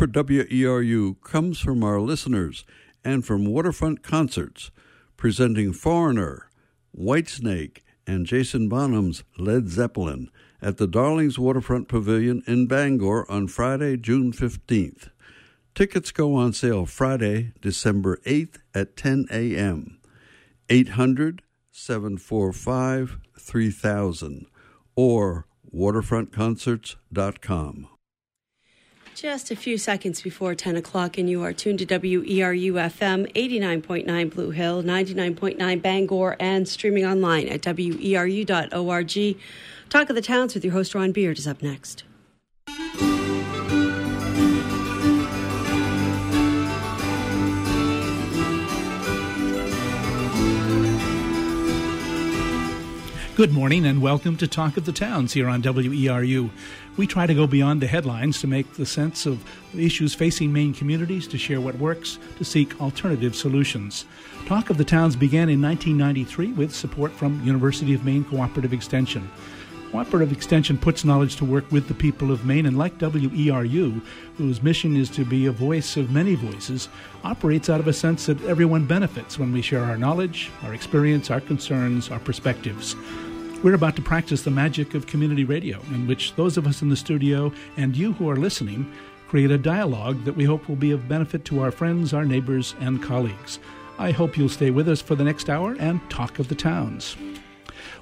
for WERU comes from our listeners and from Waterfront Concerts, presenting Foreigner, Whitesnake, and Jason Bonham's Led Zeppelin at the Darlings Waterfront Pavilion in Bangor on Friday, June 15th. Tickets go on sale Friday, December 8th at 10 a.m. 800 745 3000 or waterfrontconcerts.com. Just a few seconds before 10 o'clock, and you are tuned to WERU FM 89.9 Blue Hill, 99.9 Bangor, and streaming online at weru.org. Talk of the Towns with your host, Ron Beard, is up next. Good morning and welcome to Talk of the Towns here on WERU. We try to go beyond the headlines to make the sense of issues facing Maine communities, to share what works, to seek alternative solutions. Talk of the Towns began in 1993 with support from University of Maine Cooperative Extension. Cooperative Extension puts knowledge to work with the people of Maine, and like WERU, whose mission is to be a voice of many voices, operates out of a sense that everyone benefits when we share our knowledge, our experience, our concerns, our perspectives. We're about to practice the magic of community radio, in which those of us in the studio and you who are listening create a dialogue that we hope will be of benefit to our friends, our neighbors, and colleagues. I hope you'll stay with us for the next hour and talk of the towns.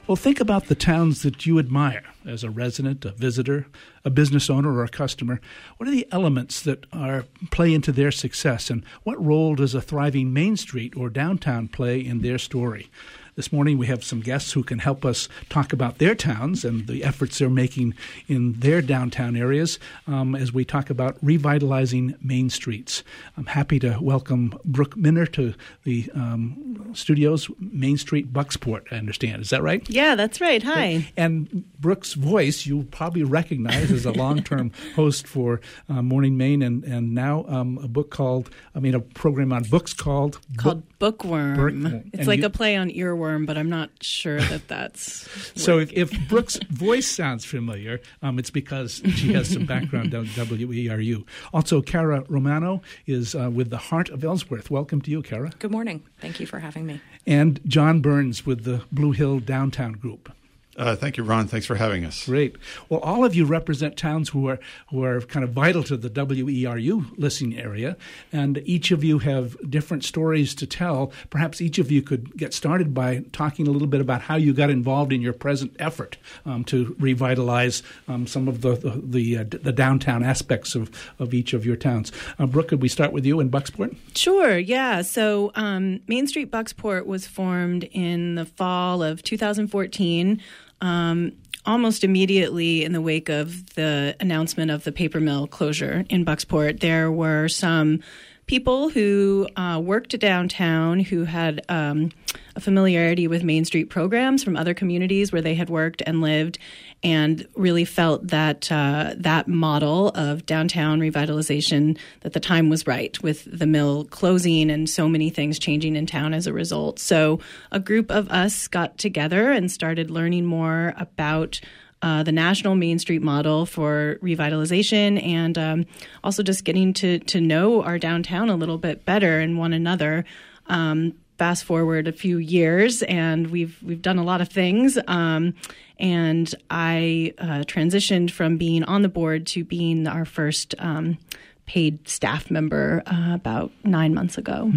Well, think about the towns that you admire as a resident, a visitor, a business owner, or a customer. What are the elements that are play into their success, and what role does a thriving Main Street or downtown play in their story? This morning we have some guests who can help us talk about their towns and the efforts they're making in their downtown areas um, as we talk about revitalizing main streets. I'm happy to welcome Brooke Minner to the um, studios, Main Street Bucksport, I understand. Is that right? Yeah, that's right. Hi. And Brooke's voice you probably recognize as a long term host for uh, Morning Maine and, and now um, a book called, I mean, a program on books called Called Bookworm. Book- it's and like you- a play on earworm, but I'm not sure that that's. So if, if Brooke's voice sounds familiar, um, it's because she has some background on WERU. Also, Cara Romano is uh, with the Heart of Ellsworth. Welcome to you, Cara. Good morning. Thank you for having me. And John Burns with the Blue Hill Downtown Group. Uh, thank you, Ron. Thanks for having us. Great. Well, all of you represent towns who are who are kind of vital to the WERU listening area, and each of you have different stories to tell. Perhaps each of you could get started by talking a little bit about how you got involved in your present effort um, to revitalize um, some of the the, the, uh, the downtown aspects of, of each of your towns. Uh, Brooke, could we start with you in Bucksport? Sure, yeah. So um, Main Street Bucksport was formed in the fall of 2014. Um, almost immediately in the wake of the announcement of the paper mill closure in Bucksport, there were some people who uh, worked downtown who had um, a familiarity with Main Street programs from other communities where they had worked and lived, and really felt that uh, that model of downtown revitalization that the time was right with the mill closing and so many things changing in town as a result. So a group of us got together and started learning more about uh, the national Main Street model for revitalization, and um, also just getting to to know our downtown a little bit better and one another. Um, fast forward a few years, and we've we've done a lot of things. Um, and I uh, transitioned from being on the board to being our first. Um, paid staff member uh, about nine months ago.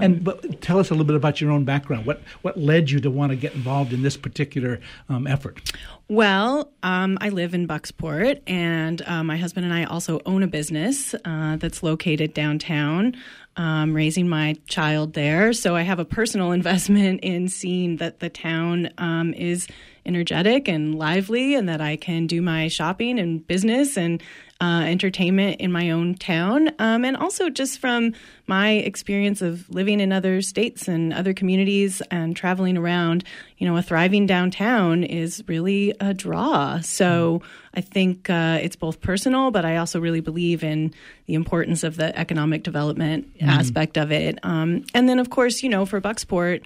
and but tell us a little bit about your own background. What what led you to want to get involved in this particular um, effort? Well, um, I live in Bucksport, and uh, my husband and I also own a business uh, that's located downtown. Um, raising my child there, so I have a personal investment in seeing that the town um, is energetic and lively, and that I can do my shopping and business and uh, entertainment in my own town, um, and also just from my experience of living in other states and other communities and traveling around. You know, a thriving downtown is really a draw. So I think uh, it's both personal, but I also really believe in the importance of the economic development aspect of it. Um, and then, of course, you know, for Bucksport,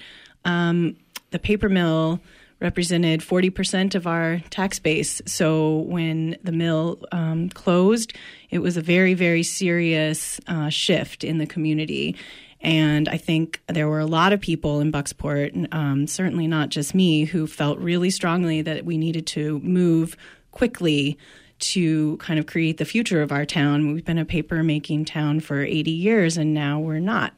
um, the paper mill represented 40% of our tax base. So when the mill um, closed, it was a very, very serious uh, shift in the community. And I think there were a lot of people in Bucksport, um, certainly not just me, who felt really strongly that we needed to move quickly to kind of create the future of our town. We've been a paper making town for 80 years and now we're not.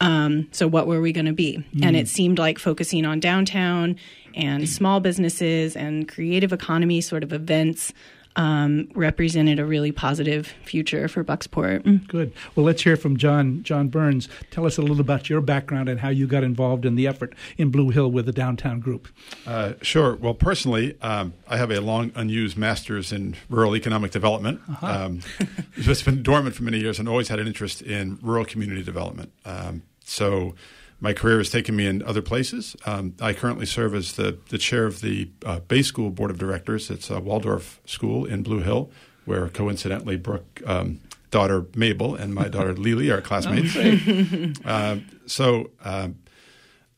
Um, so, what were we going to be? Mm. And it seemed like focusing on downtown and small businesses and creative economy sort of events um, represented a really positive future for Bucksport. Mm. Good. Well, let's hear from John John Burns. Tell us a little about your background and how you got involved in the effort in Blue Hill with the downtown group. Uh, sure. Well, personally, um, I have a long unused master's in rural economic development. Uh-huh. Um, it's been dormant for many years and always had an interest in rural community development. Um, so my career has taken me in other places. Um, I currently serve as the, the chair of the uh, Bay School Board of Directors. It's a Waldorf school in Blue Hill, where coincidentally Brooke, um, daughter Mabel, and my daughter Lily are classmates. Oh, uh, so, um,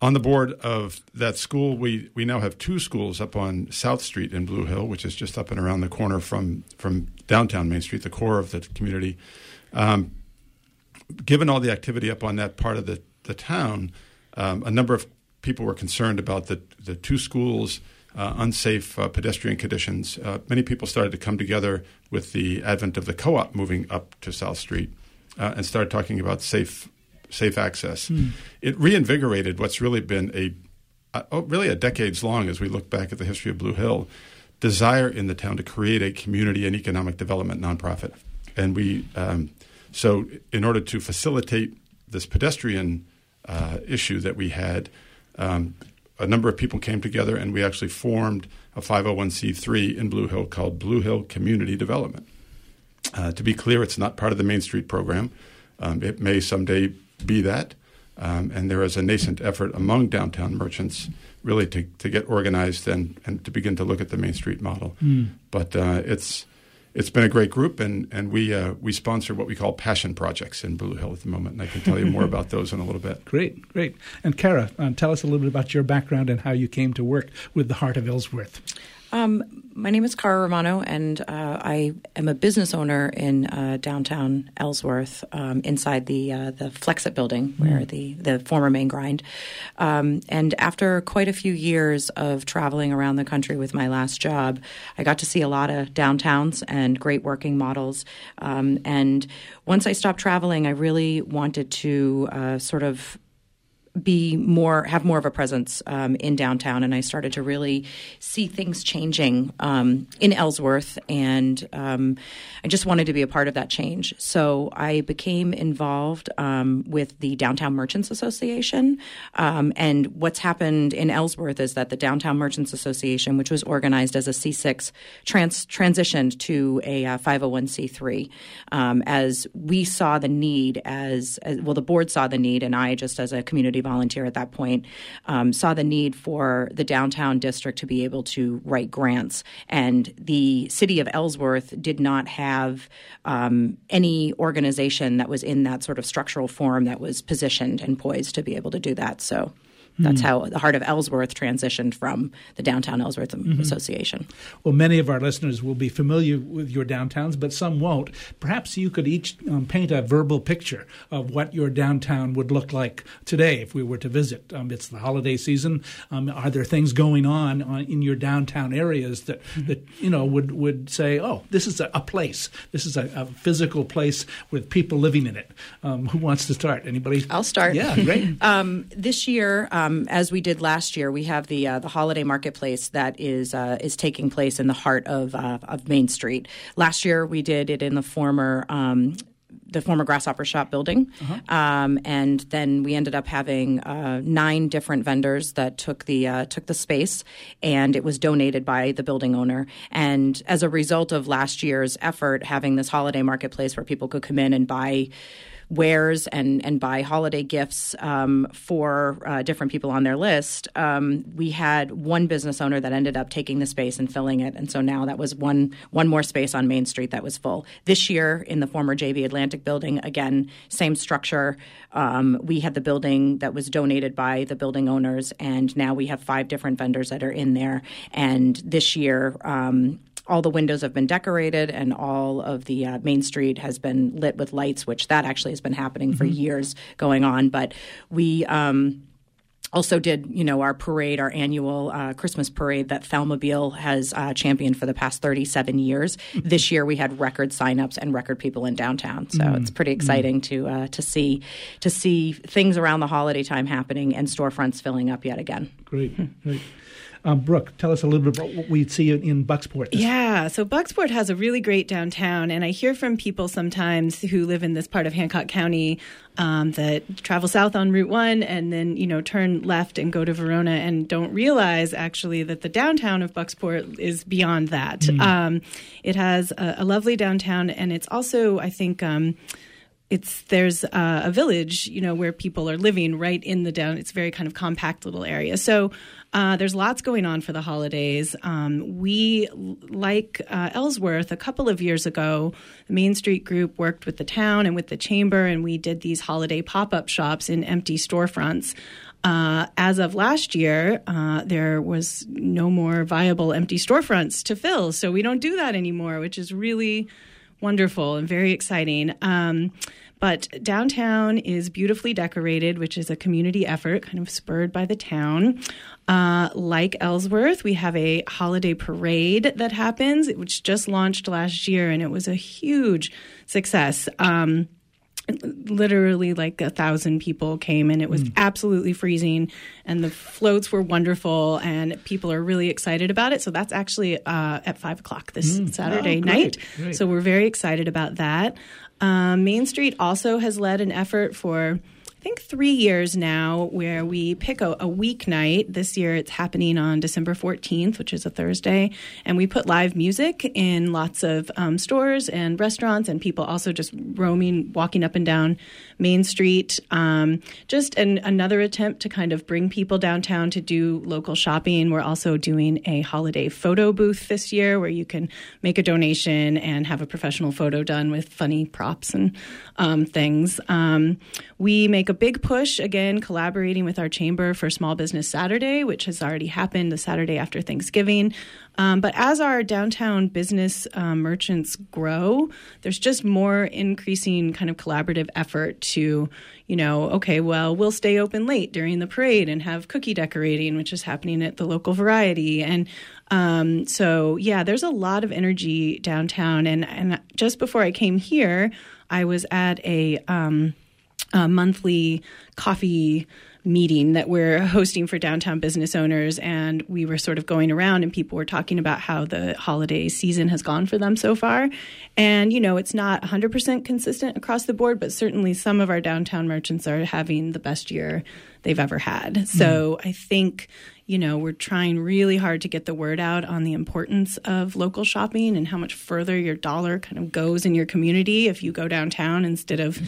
on the board of that school, we, we now have two schools up on South Street in Blue Hill, which is just up and around the corner from, from downtown Main Street, the core of the community. Um, given all the activity up on that part of the the town, um, a number of people were concerned about the, the two schools' uh, unsafe uh, pedestrian conditions. Uh, many people started to come together with the advent of the co op moving up to South Street uh, and started talking about safe safe access. Mm. It reinvigorated what's really been a, a oh, really a decades long, as we look back at the history of Blue Hill, desire in the town to create a community and economic development nonprofit. And we, um, so in order to facilitate this pedestrian uh, issue that we had, um, a number of people came together and we actually formed a 501c3 in Blue Hill called Blue Hill Community Development. Uh, to be clear, it's not part of the Main Street program. Um, it may someday be that. Um, and there is a nascent effort among downtown merchants really to, to get organized and, and to begin to look at the Main Street model. Mm. But uh, it's it's been a great group, and and we uh, we sponsor what we call passion projects in Blue Hill at the moment, and I can tell you more about those in a little bit. Great, great. And Cara, um, tell us a little bit about your background and how you came to work with the Heart of Ellsworth. Um, my name is Cara Romano, and uh, I am a business owner in uh, downtown Ellsworth, um, inside the uh, the Flexit building, where mm. the the former main grind. Um, and after quite a few years of traveling around the country with my last job, I got to see a lot of downtowns and great working models. Um, and once I stopped traveling, I really wanted to uh, sort of be more have more of a presence um, in downtown, and I started to really see things changing um, in Ellsworth, and um, I just wanted to be a part of that change. So I became involved um, with the Downtown Merchants Association, um, and what's happened in Ellsworth is that the Downtown Merchants Association, which was organized as a C6, trans- transitioned to a uh, 501c3 um, as we saw the need as, as well. The board saw the need, and I just as a community volunteer at that point, um, saw the need for the downtown district to be able to write grants. And the city of Ellsworth did not have um, any organization that was in that sort of structural form that was positioned and poised to be able to do that. So that's mm. how the Heart of Ellsworth transitioned from the Downtown Ellsworth mm-hmm. Association. Well, many of our listeners will be familiar with your downtowns, but some won't. Perhaps you could each um, paint a verbal picture of what your downtown would look like today if we were to visit. Um, it's the holiday season. Um, are there things going on, on, in your downtown areas that, mm-hmm. that you know would, would say, oh, this is a, a place. This is a, a, physical place with people living in it. Um, who wants to start? Anybody? I'll start. Yeah, great. Um, this year, um, as we did last year, we have the uh, the holiday marketplace that is uh, is taking place in the heart of uh, of Main Street. Last year, we did it in the former. Um, the former Grasshopper Shop building, uh-huh. um, and then we ended up having uh, nine different vendors that took the uh, took the space, and it was donated by the building owner. And as a result of last year's effort, having this holiday marketplace where people could come in and buy wares and and buy holiday gifts um, for uh, different people on their list. Um, we had one business owner that ended up taking the space and filling it, and so now that was one one more space on Main Street that was full. This year in the former JB Atlantic building, again same structure. Um, we had the building that was donated by the building owners, and now we have five different vendors that are in there. And this year, um, all the windows have been decorated and all of the uh, main street has been lit with lights which that actually has been happening for years going on. But we um, also did you know our parade our annual uh, christmas parade that thelmobile has uh, championed for the past 37 years. This year we had record signups and record people in downtown. So it's pretty exciting to uh, to see to see things around the holiday time happening and storefronts filling up yet again. Great, great. Um, Brooke, tell us a little bit about what we see in, in Bucksport. Yeah, so Bucksport has a really great downtown, and I hear from people sometimes who live in this part of Hancock County um, that travel south on Route One and then you know turn left and go to Verona and don't realize actually that the downtown of Bucksport is beyond that. Um, it has a, a lovely downtown, and it's also I think. Um, it's there's uh, a village, you know, where people are living right in the down. It's a very kind of compact little area. So uh, there's lots going on for the holidays. Um, we, like uh, Ellsworth, a couple of years ago, the Main Street Group worked with the town and with the chamber, and we did these holiday pop-up shops in empty storefronts. Uh, as of last year, uh, there was no more viable empty storefronts to fill, so we don't do that anymore, which is really wonderful and very exciting. Um, but downtown is beautifully decorated, which is a community effort, kind of spurred by the town. Uh, like Ellsworth, we have a holiday parade that happens, which just launched last year, and it was a huge success. Um, literally like a thousand people came and it was absolutely freezing and the floats were wonderful and people are really excited about it so that's actually uh, at five o'clock this saturday Oh, great, night great. so we're very excited about that um, main street also has led an effort for think three years now where we pick a, a weeknight. This year it's happening on December 14th, which is a Thursday. And we put live music in lots of um, stores and restaurants and people also just roaming, walking up and down Main Street. Um, just an, another attempt to kind of bring people downtown to do local shopping. We're also doing a holiday photo booth this year where you can make a donation and have a professional photo done with funny props and um, things. Um, we make a big push again, collaborating with our chamber for Small Business Saturday, which has already happened the Saturday after Thanksgiving. Um, but as our downtown business um, merchants grow, there's just more increasing kind of collaborative effort to, you know, okay, well, we'll stay open late during the parade and have cookie decorating, which is happening at the local variety. And um, so, yeah, there's a lot of energy downtown. And, and just before I came here, I was at a, um, a monthly coffee meeting that we're hosting for downtown business owners and we were sort of going around and people were talking about how the holiday season has gone for them so far. And you know it's not 100% consistent across the board but certainly some of our downtown merchants are having the best year they've ever had. So hmm. i think you know we're trying really hard to get the word out on the importance of local shopping and how much further your dollar kind of goes in your community if you go downtown instead of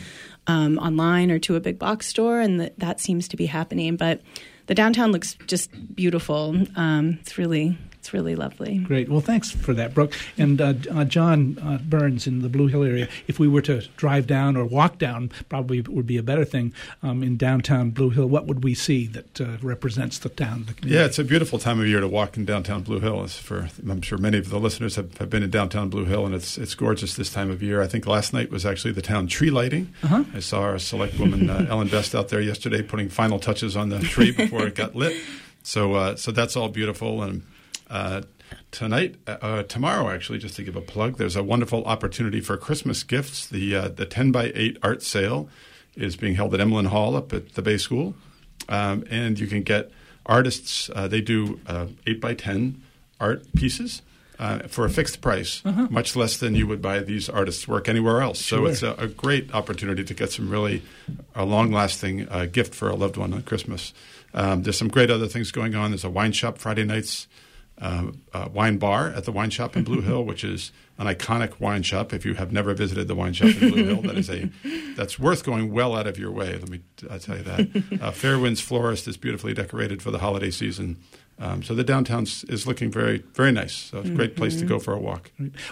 um, online or to a big box store, and that that seems to be happening. But the downtown looks just beautiful. Um, it's really it's really lovely. Great. Well, thanks for that, Brooke. And uh, uh, John uh, Burns in the Blue Hill area. If we were to drive down or walk down, probably would be a better thing um, in downtown Blue Hill. What would we see that uh, represents the town? The community? Yeah, it's a beautiful time of year to walk in downtown Blue Hill. It's for I'm sure many of the listeners have, have been in downtown Blue Hill, and it's it's gorgeous this time of year. I think last night was actually the town tree lighting. Uh-huh. I saw our select woman uh, Ellen Best out there yesterday putting final touches on the tree before it got lit. So uh, so that's all beautiful and. Uh, tonight, uh, tomorrow, actually, just to give a plug, there's a wonderful opportunity for Christmas gifts. The uh, the 10 by 8 art sale is being held at Emlyn Hall up at the Bay School, um, and you can get artists. Uh, they do uh, 8 by 10 art pieces. Uh, for a fixed price, much less than you would buy these artists' work anywhere else. So it's a, a great opportunity to get some really a long-lasting uh, gift for a loved one on Christmas. Um, there's some great other things going on. There's a wine shop Friday nights uh, uh, wine bar at the wine shop in Blue Hill, which is an iconic wine shop. If you have never visited the wine shop in Blue Hill, that is a that's worth going well out of your way. Let me uh, tell you that. Uh, Fairwinds Florist is beautifully decorated for the holiday season. Um, so the downtown is looking very, very nice. So it's a great place to go for a walk.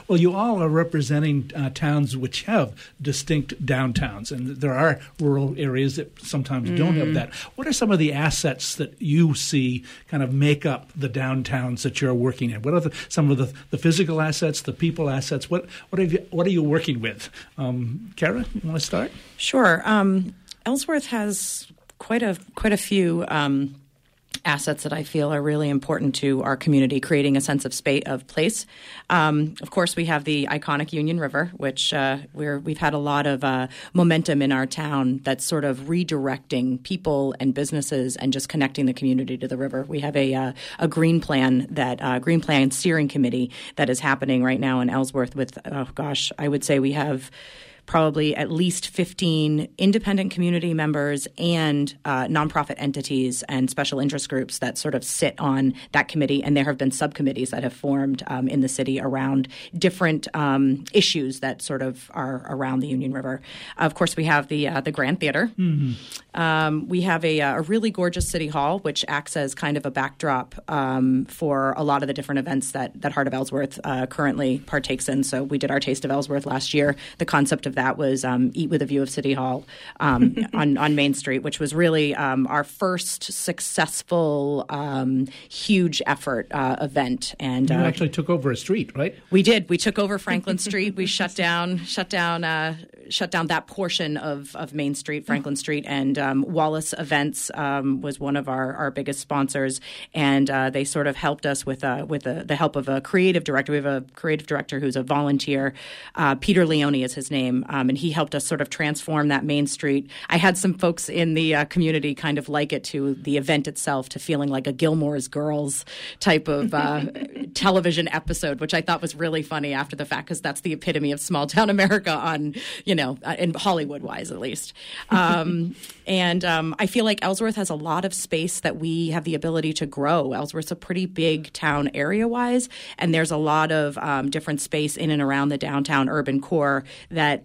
Well, you all are representing uh, towns which have distinct downtowns, and there are rural areas that sometimes don't have that. What are some of the assets that you see kind of make up the downtowns that you're working in? What are the, some of the, the physical assets, the people assets? What what, have you, what are you working with? Um, Cara, you want to start? Sure. Um, Ellsworth has quite a quite a few. Um, assets that I feel are really important to our community, creating a sense of space of place. Um, of course, we have the iconic Union River, which uh, we're, we've had a lot of uh, momentum in our town that's sort of redirecting people and businesses and just connecting the community to the river. We have a uh, a green plan that uh, green plan steering committee that is happening right now in Ellsworth. With oh gosh, I would say we have probably at least 15 independent community members and uh, nonprofit entities and special interest groups that sort of sit on that committee. And there have been subcommittees that have formed um, in the city around different um, issues that sort of are around the Union River. Of course, we have the uh, the Grand Theater. Mm-hmm. Um, we have a, a, really gorgeous city hall, which acts as kind of a backdrop um, for a lot of the different events that that Heart of Ellsworth uh, currently partakes in. So we did our Taste of Ellsworth last year. The concept of that was um, Eat with a View of City Hall um, on, on Main Street, which was really um, our first successful, um, huge effort uh, event. And you uh, actually took over a street, right? We did. We took over Franklin Street. We shut down, shut down, uh, shut down that portion of, of Main Street, Franklin Street, and um, Wallace Events um, was one of our, our biggest sponsors, and uh, they sort of helped us with uh, with the help of a creative director. We have a creative director who's a volunteer. Uh, Peter Leone is his name, um, and he helped us sort of transform that Main Street. I had some folks in the uh, community kind of like it to the event itself, to feeling like a Gilmore's Girls type of uh, television episode, which I thought was really funny after the fact because that's the epitome of small town America on you know uh, in Hollywood wise at least. Um, and um, I feel like Ellsworth has a lot of space that we have the ability to grow. Ellsworth's a pretty big town area wise, and there's a lot of um, different space in and around the downtown urban core that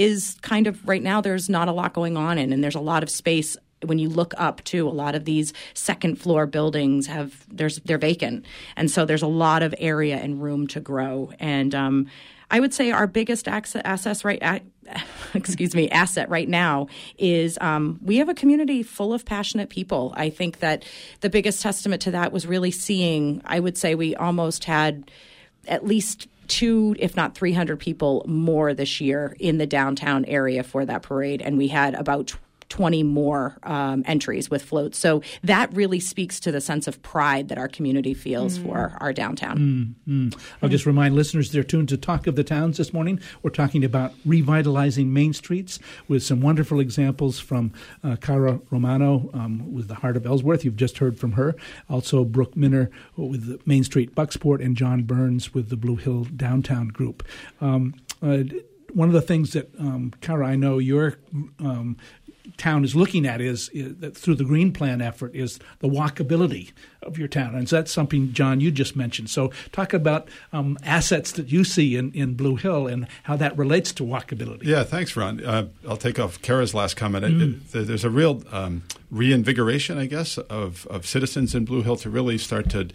is kind of right now there's not a lot going on in and there's a lot of space when you look up to a lot of these second floor buildings have there's they're vacant and so there's a lot of area and room to grow and um, I would say our biggest access right excuse me asset right now is um, we have a community full of passionate people. I think that the biggest testament to that was really seeing. I would say we almost had at least two, if not 300 people more this year in the downtown area for that parade. And we had about 20 more um, entries with floats. So that really speaks to the sense of pride that our community feels mm. for our downtown. Mm, mm. I'll just remind listeners they're tuned to Talk of the Towns this morning. We're talking about revitalizing main streets with some wonderful examples from uh, Cara Romano um, with the Heart of Ellsworth. You've just heard from her. Also, Brooke Minner with the Main Street Bucksport and John Burns with the Blue Hill Downtown Group. Um, uh, one of the things that, um, Cara, I know you're um, town is looking at is, is through the green plan effort is the walkability of your town, and so that's something John you just mentioned. So talk about um, assets that you see in, in Blue Hill and how that relates to walkability. Yeah, thanks, Ron. Uh, I'll take off Cara's last comment. Mm. It, it, there's a real um, reinvigoration, I guess, of of citizens in Blue Hill to really start to,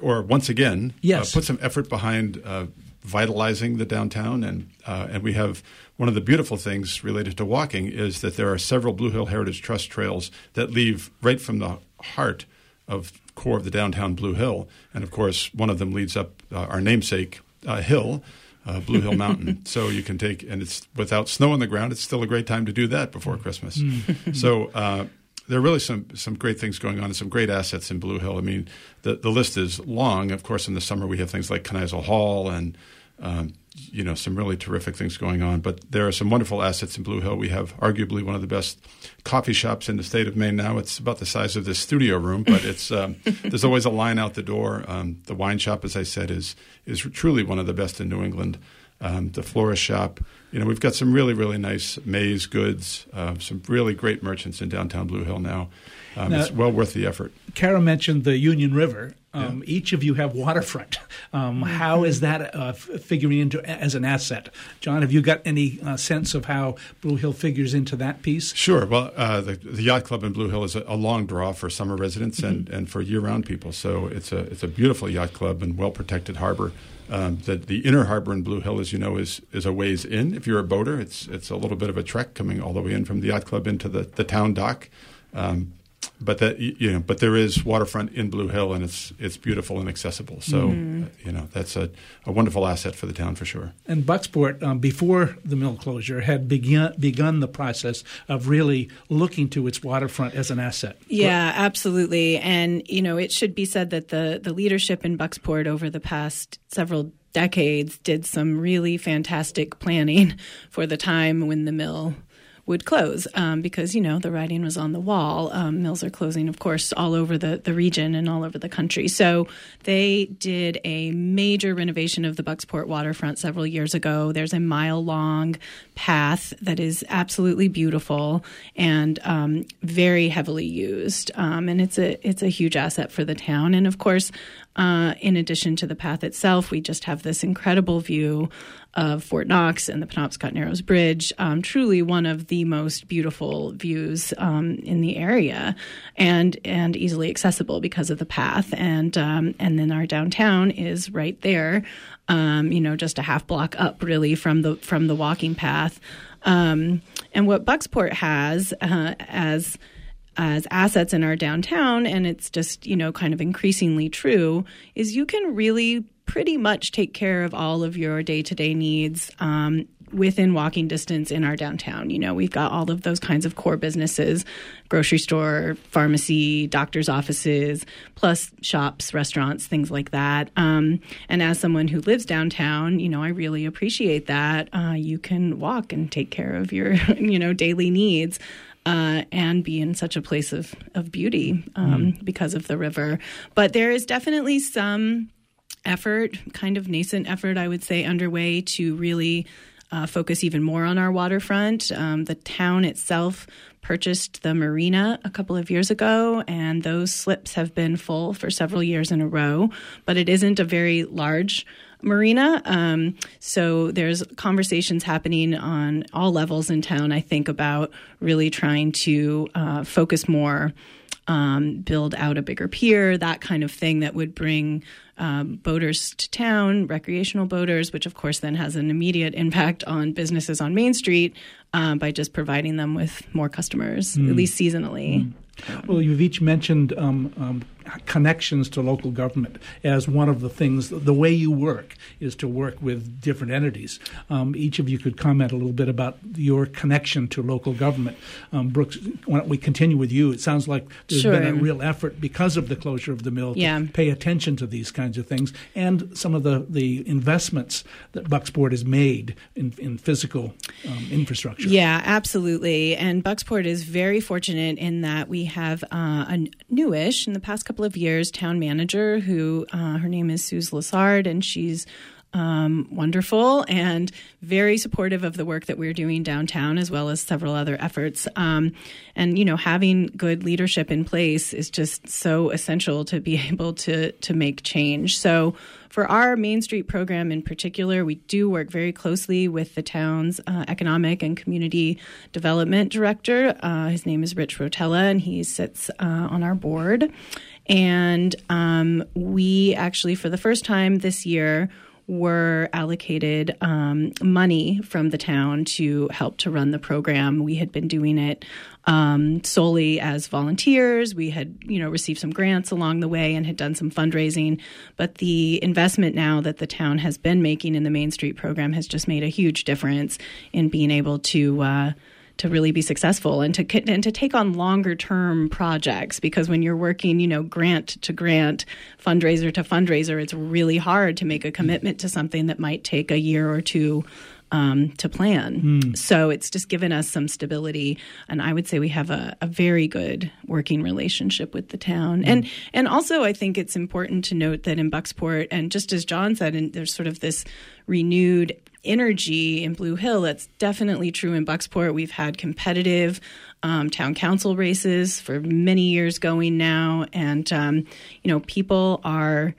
or once again, uh, yes. Uh, put some effort behind uh, vitalizing the downtown, and uh, and we have one of the beautiful things related to walking is that there are several Blue Hill Heritage Trust trails that leave right from the heart of core of the downtown Blue Hill, and of course one of them leads up uh, our namesake uh, hill. Uh, Blue Hill Mountain. so you can take, and it's without snow on the ground. It's still a great time to do that before Christmas. Mm. so uh, there are really some some great things going on and some great assets in Blue Hill. I mean, the the list is long. Of course, in the summer we have things like Kneisel Hall and um, you know some really terrific things going on. But there are some wonderful assets in Blue Hill. We have arguably one of the best coffee shops in the state of Maine now. It's about the size of this studio room, but it's um, there's always a line out the door. Um, the wine shop, as I said, is is truly one of the best in New England. um, the florist shop. You know, we've got some really, really nice maize goods, uh, some really great merchants in downtown Blue Hill now. Um, Now- it's well worth the effort. Cara mentioned the Union River. Um, Each of you have waterfront. Um, how is that uh, f- figuring into as an asset? John, have you got any uh, sense of how Blue Hill figures into that piece? Sure. Well, uh, the, the yacht club in Blue Hill is a, a long draw for summer residents and, and for year-round people. So it's a it's a beautiful yacht club and well-protected harbor. Um, the, the inner harbor in Blue Hill, as you know, is is a ways in. If you're a boater, it's it's a little bit of a trek coming all the way in from the yacht club into the, the town dock. Um, but that you know, but there is waterfront in Blue Hill, and it's it's beautiful and accessible. So uh, you know, that's a, a wonderful asset for the town for sure. And Bucksport, um, before the mill closure, had begun, begun the process of really looking to its waterfront as an asset. Yeah, absolutely. And you know, it should be said that the the leadership in Bucksport over the past several decades did some really fantastic planning for the time when the mill would close um, because you know the writing was on the wall. Um, mills are closing, of course, all over the, the region and all over the country. So they did a major renovation of the Bucksport waterfront several years ago. There's a mile long path that is absolutely beautiful and um, very heavily used, um, and it's a it's a huge asset for the town. And of course, uh, in addition to the path itself, we just have this incredible view of Fort Knox and the Penobscot Narrows Bridge. Um, truly one of the most beautiful views um, in the area, and and easily accessible because of the path. And um, and then our downtown is right there. Um, you know, just a half block up, really from the from the walking path. Um, and what Bucksport has uh, as as assets in our downtown, and it's just, you know, kind of increasingly true, is you can really pretty much take care of all of your day to day needs um, within walking distance in our downtown. You know, we've got all of those kinds of core businesses grocery store, pharmacy, doctor's offices, plus shops, restaurants, things like that. Um, and as someone who lives downtown, you know, I really appreciate that. Uh, you can walk and take care of your, you know, daily needs uh, and be in such a place of, of beauty um, because of the river. But there is definitely some effort, kind of nascent effort, I would say, underway to really uh, focus even more on our waterfront. Um, the town itself purchased the marina a couple of years ago, and those slips have been full for several years in a row. But it isn't a very large marina. Um, so there's conversations happening on all levels in town, I think, about really trying to uh, focus more, um, build out a bigger pier, that kind of thing that would bring um, boaters to town, recreational boaters, which of course then has an immediate impact on businesses on Main Street um, by just providing them with more customers, at least seasonally. Well, you've each mentioned um, um, connections to local government as one of the things. The way you work is to work with different entities. Um, each of you could comment a little bit about your connection to local government. Um, Brooks, why don't we continue with you? It sounds like there's been a real effort because of the closure of the mill Yeah. to pay attention to these kinds of things and some of the, the investments that Bucksport has made in, in physical um, infrastructure. Yeah, absolutely. And Bucksport is very fortunate in that we have uh, a newish, in the past couple of years, town manager who uh, her name is Suze Lessard, and she's um, wonderful and very supportive of the work that we're doing downtown, as well as several other efforts. Um, and you know, having good leadership in place is just so essential to be able to to make change. So. For our Main Street program in particular, we do work very closely with the town's uh, economic and community development director. Uh, his name is Rich Rotella, and he sits uh, on our board. And um, we actually, for the first time this year, were allocated um, money from the town to help to run the program. We had been doing it um, solely as volunteers. We had, you know, received some grants along the way and had done some fundraising. But the investment now that the town has been making in the Main Street program has just made a huge difference in being able to. Uh, to really be successful and to and to take on longer term projects because when you're working you know grant to grant fundraiser to fundraiser it's really hard to make a commitment to something that might take a year or two um, to plan. So it's just given us some stability and i would say we have a, a very good working relationship with the town. And and also i think it's important to note that in bucksport and just as john said and there's sort of this renewed energy in Blue Hill. That's definitely true in Bucksport. We've had competitive um, town council races for many years going now, and um, you know people are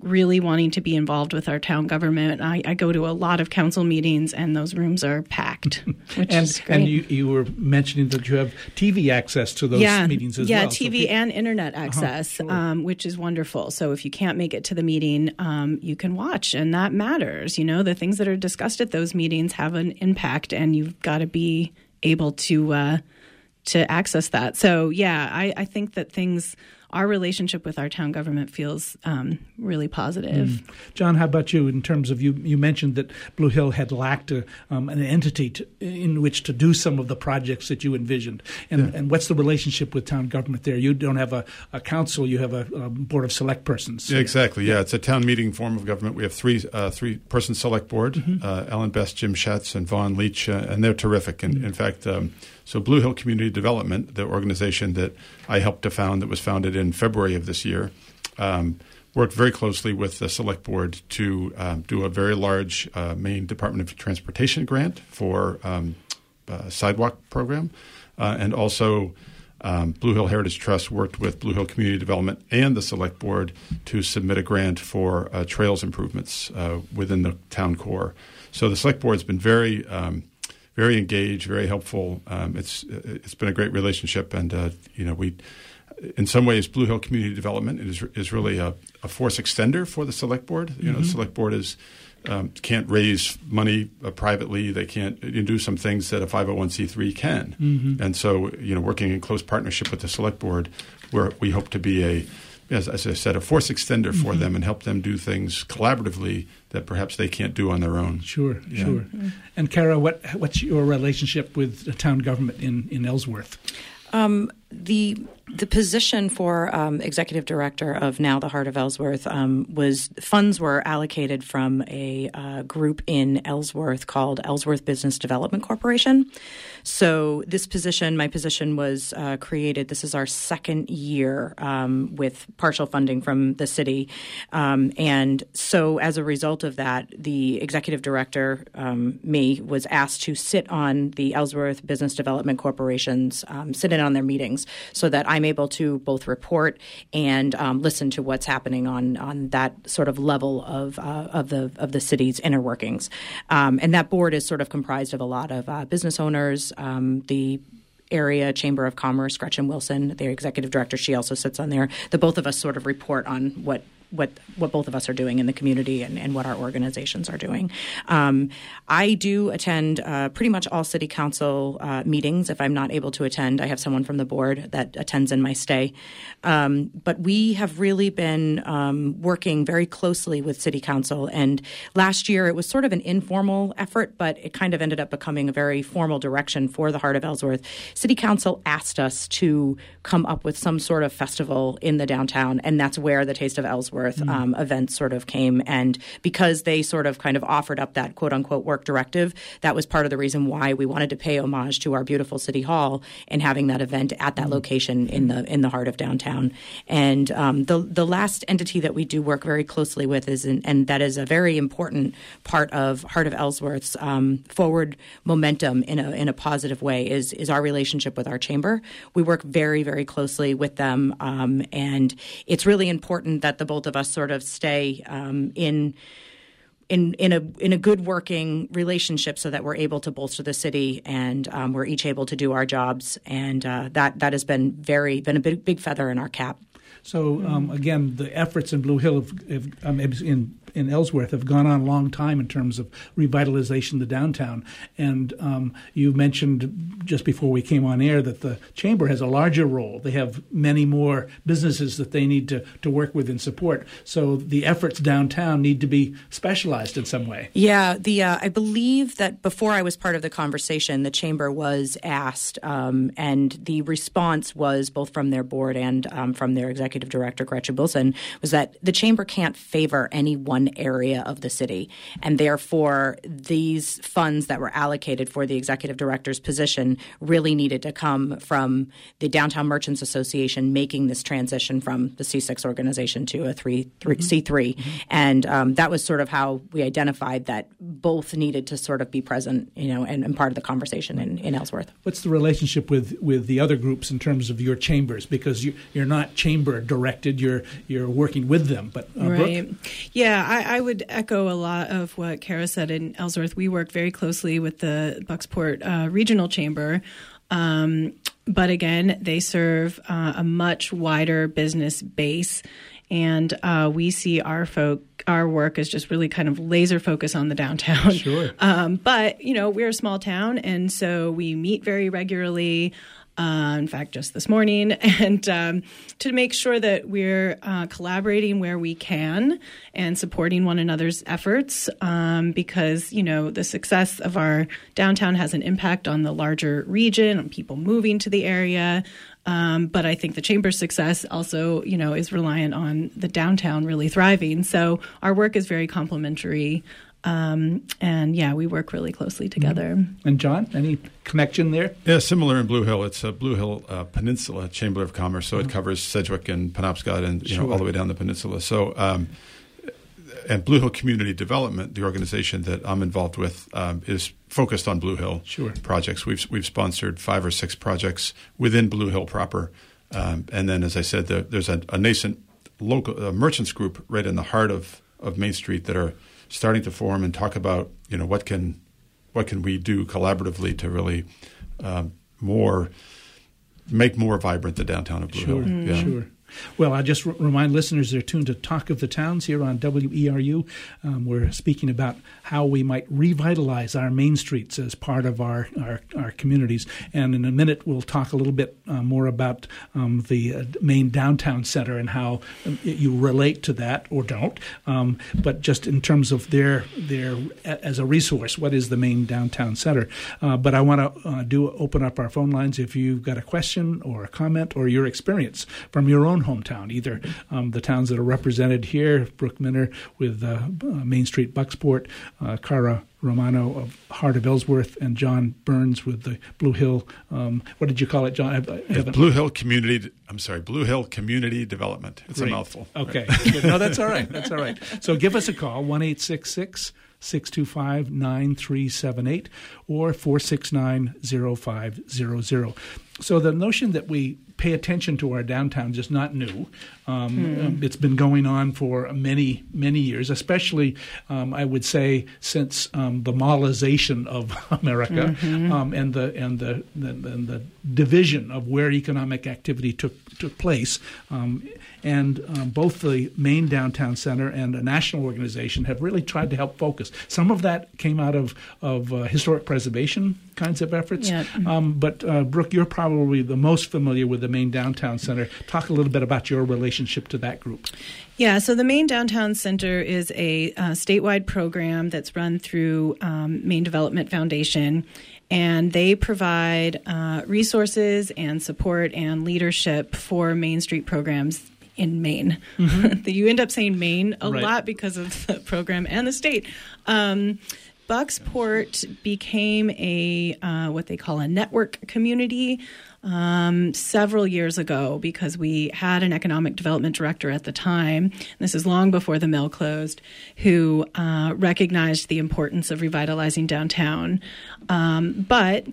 really wanting to be involved with our town government. I, I, go to a lot of council meetings, and those rooms are packed. Which and is great. and you, you were mentioning that you have TV access to those yeah, meetings as yeah, well. Yeah, TV so and internet access, Uh-huh, sure. um, which is wonderful. So if you can't make it to the meeting, um, you can watch, and that matters. You know, the things that are discussed at those meetings have an impact, and you've got to be able to uh, to access that. So yeah, I, I think that things our relationship with our town government feels um, really positive. Mm. John, how about you? In terms of you, you mentioned that Blue Hill had lacked a, um, an entity to, in which to do some of the projects that you envisioned, and, Yeah. and what's the relationship with town government there? You don't have a, a council; you have a, a board of select persons. Yeah, exactly. Yeah, it's a town meeting form of government. We have three uh, three person select board: uh, Ellen Best, Jim Schatz, and Vaughn Leach, uh, and they're terrific. And in fact, um, so Blue Hill Community Development, the organization that I helped to found, that was founded in February of this year, um, worked very closely with the select board to um, do a very large uh, Maine Department of Transportation grant for um, uh, sidewalk program, uh, and also. Um, Blue Hill Heritage Trust worked with Blue Hill Community Development and the Select Board to submit a grant for uh, trails improvements uh, within the town core. So the Select Board's been very, um, very engaged, very helpful. Um, it's it's been a great relationship, and uh, you know we, in some ways, Blue Hill Community Development is is really a, a force extender for the Select Board. You know, the Select Board is um, can't raise money uh, privately. They can't you know, do some things that a 501c3 can. And so, you know, working in close partnership with the select board, where we hope to be a, as, as I said, a force extender for them and help them do things collaboratively that perhaps they can't do on their own. Sure, Yeah. sure. And Cara, what what's your relationship with the town government in, in Ellsworth? Um, the the position for um, executive director of now the Heart of Ellsworth um, was funds were allocated from a uh, group in Ellsworth called Ellsworth Business Development Corporation. So this position, my position, was uh, created. This is our second year um, with partial funding from the city, um, and so as a result of that, the executive director, um, me, was asked to sit on the Ellsworth Business Development Corporation's um, sit in on their meetings, so that I'm able to both report and um, listen to what's happening on on that sort of level of uh, of the of the city's inner workings. Um, and that board is sort of comprised of a lot of uh, business owners, um, the area chamber of commerce gretchen wilson their executive director she also sits on there the both of us sort of report on what what what both of us are doing in the community and, and what our organizations are doing. Um, I do attend uh, pretty much all city council uh, meetings. If I'm not able to attend, I have someone from the board that attends in my stay. Um, but we have really been um, working very closely with city council. And last year it was sort of an informal effort, but it kind of ended up becoming a very formal direction for the Heart of Ellsworth. City council asked us to come up with some sort of festival in the downtown, and that's where the Taste of Ellsworth um, event sort of came. And because they sort of kind of offered up that quote unquote work directive, that was part of the reason why we wanted to pay homage to our beautiful city hall and having that event at that location in the in the heart of downtown. And um, the the last entity that we do work very closely with is, in, and that is a very important part of Heart of Ellsworth's um, forward momentum in a in a positive way is is our relationship with our chamber. We work very very closely with them, um, and it's really important that the both of us sort of stay um, in in in a in a good working relationship so that we're able to bolster the city and um, we're each able to do our jobs and uh, that that has been very been a big big feather in our cap. So um, again, the efforts in Blue Hill, have, have, um, in in Ellsworth, have gone on a long time in terms of revitalization of the downtown. And um, you mentioned just before we came on air that the chamber has a larger role. They have many more businesses that they need to, to work with and support. So the efforts downtown need to be specialized in some way. Yeah, the uh, I believe that before I was part of the conversation, the chamber was asked, um, and the response was both from their board and um, from their executive director Gretchen Wilson was that the chamber can't favor any one one area of the city. And therefore, these funds that were allocated for the executive director's position really needed to come from the Downtown Merchants Association making this transition from the C6 organization to a 3, 3 mm-hmm. C3. Mm-hmm. And um, that was sort of how we identified that both needed to sort of be present, you know, and, and part of the conversation in, in Ellsworth. What's the relationship with, with the other groups in terms of your chambers? Because you, you're not chamber directed, you're, you're working with them. But uh, right. Brooke? Yeah, I, I, would echo a lot of what Cara said in Ellsworth. We work very closely with the Bucksport uh, Regional Chamber. Um, but again, they serve uh, a much wider business base. And uh, we see our folk, our work is just really kind of laser focus on the downtown. Sure. Um, but you know, we're a small town, and so we meet very regularly uh, in fact, just this morning, and um, to make sure that we're uh, collaborating where we can and supporting one another's efforts um, because, you know, the success of our downtown has an impact on the larger region, on people moving to the area. Um, but I think the chamber's success also, you know, is reliant on the downtown really thriving. So our work is very complementary um, and yeah, we work really closely together. Mm-hmm. And John, any connection there? Yeah, similar in Blue Hill. It's a Blue Hill uh, Peninsula Chamber of Commerce, so mm-hmm. it covers Sedgwick and Penobscot, and you sure. know all the way down the peninsula. So. Um, and Blue Hill Community Development, the organization that I'm involved with, um, is focused on Blue Hill sure. projects. We've we've sponsored five or six projects within Blue Hill proper, um, and then, as I said, the, there's a, a nascent local uh, merchants group right in the heart of, of Main Street that are starting to form and talk about you know what can what can we do collaboratively to really um, more make more vibrant the downtown of Blue sure, Hill. Yeah. Sure. Well, I just remind listeners they're tuned to Talk of the Towns here on WERU. Um, we're speaking about how we might revitalize our main streets as part of our, our, our communities. And in a minute, we'll talk a little bit uh, more about um, the uh, Maine Downtown Center and how um, you relate to that or don't. Um, but just in terms of their, their, as a resource, what is the Maine Downtown Center? Uh, but I want to uh, do open up our phone lines if you've got a question or a comment or your experience from your own hometown, either um, the towns that are represented here, Brooke Minner with uh, uh, Main Street Bucksport, uh, Cara Romano of Heart of Ellsworth, and John Burns with the Blue Hill. Um, what did you call it, John? I Blue Hill Community. I'm sorry, Blue Hill Community Development. It's Great. a mouthful. Okay, right? no, that's all right. That's all right. So give us a call one eight six six. 625 9378 or 469 0500. So the notion that we pay attention to our downtown is not new. Um, mm. it's been going on for many, many years, especially, um, I would say, since um, the mallization of America mm-hmm. Um, and the and the, the, the, division of where economic activity took took place. Um, and um, both the Maine Downtown Center and a national organization have really tried to help focus. Some of that came out of of uh, historic preservation kinds of efforts. Yeah. but uh, Brooke, you're probably the most familiar with the Maine Downtown Center. Talk a little bit about your relationship to that group. Yeah, so the Maine Downtown Center is a uh, statewide program that's run through um, Maine Development Foundation, and they provide uh, resources and support and leadership for Main Street programs in Maine. Mm-hmm. you end up saying Maine a right. lot because of the program and the state. Um, Bucksport became a uh, what they call a network community um, several years ago because we had an economic development director at the time. This is long before the mill closed, who uh, recognized the importance of revitalizing downtown, um, but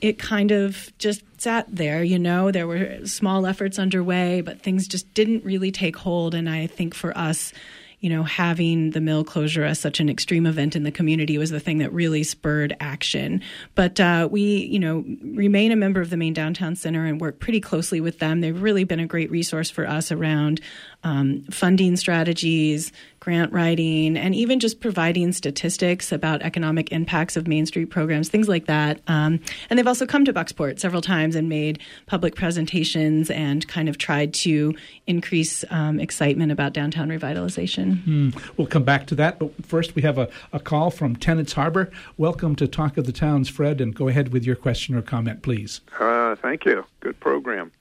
it kind of just sat there. You know, there were small efforts underway, but things just didn't really take hold. And I think for us you know, having the mill closure as such an extreme event in the community was the thing that really spurred action. But uh, we, you know, remain a member of the Maine Downtown Center and work pretty closely with them. They've really been a great resource for us around um, funding strategies, grant writing, and even just providing statistics about economic impacts of Main Street programs, things like that. Um, and they've also come to Bucksport several times and made public presentations and kind of tried to increase um, excitement about downtown revitalization. Mm. We'll come back to that, but first we have a, a call from Tenants Harbor. Welcome to Talk of the Towns, Fred, and go ahead with your question or comment, please. Uh, thank you. Good program.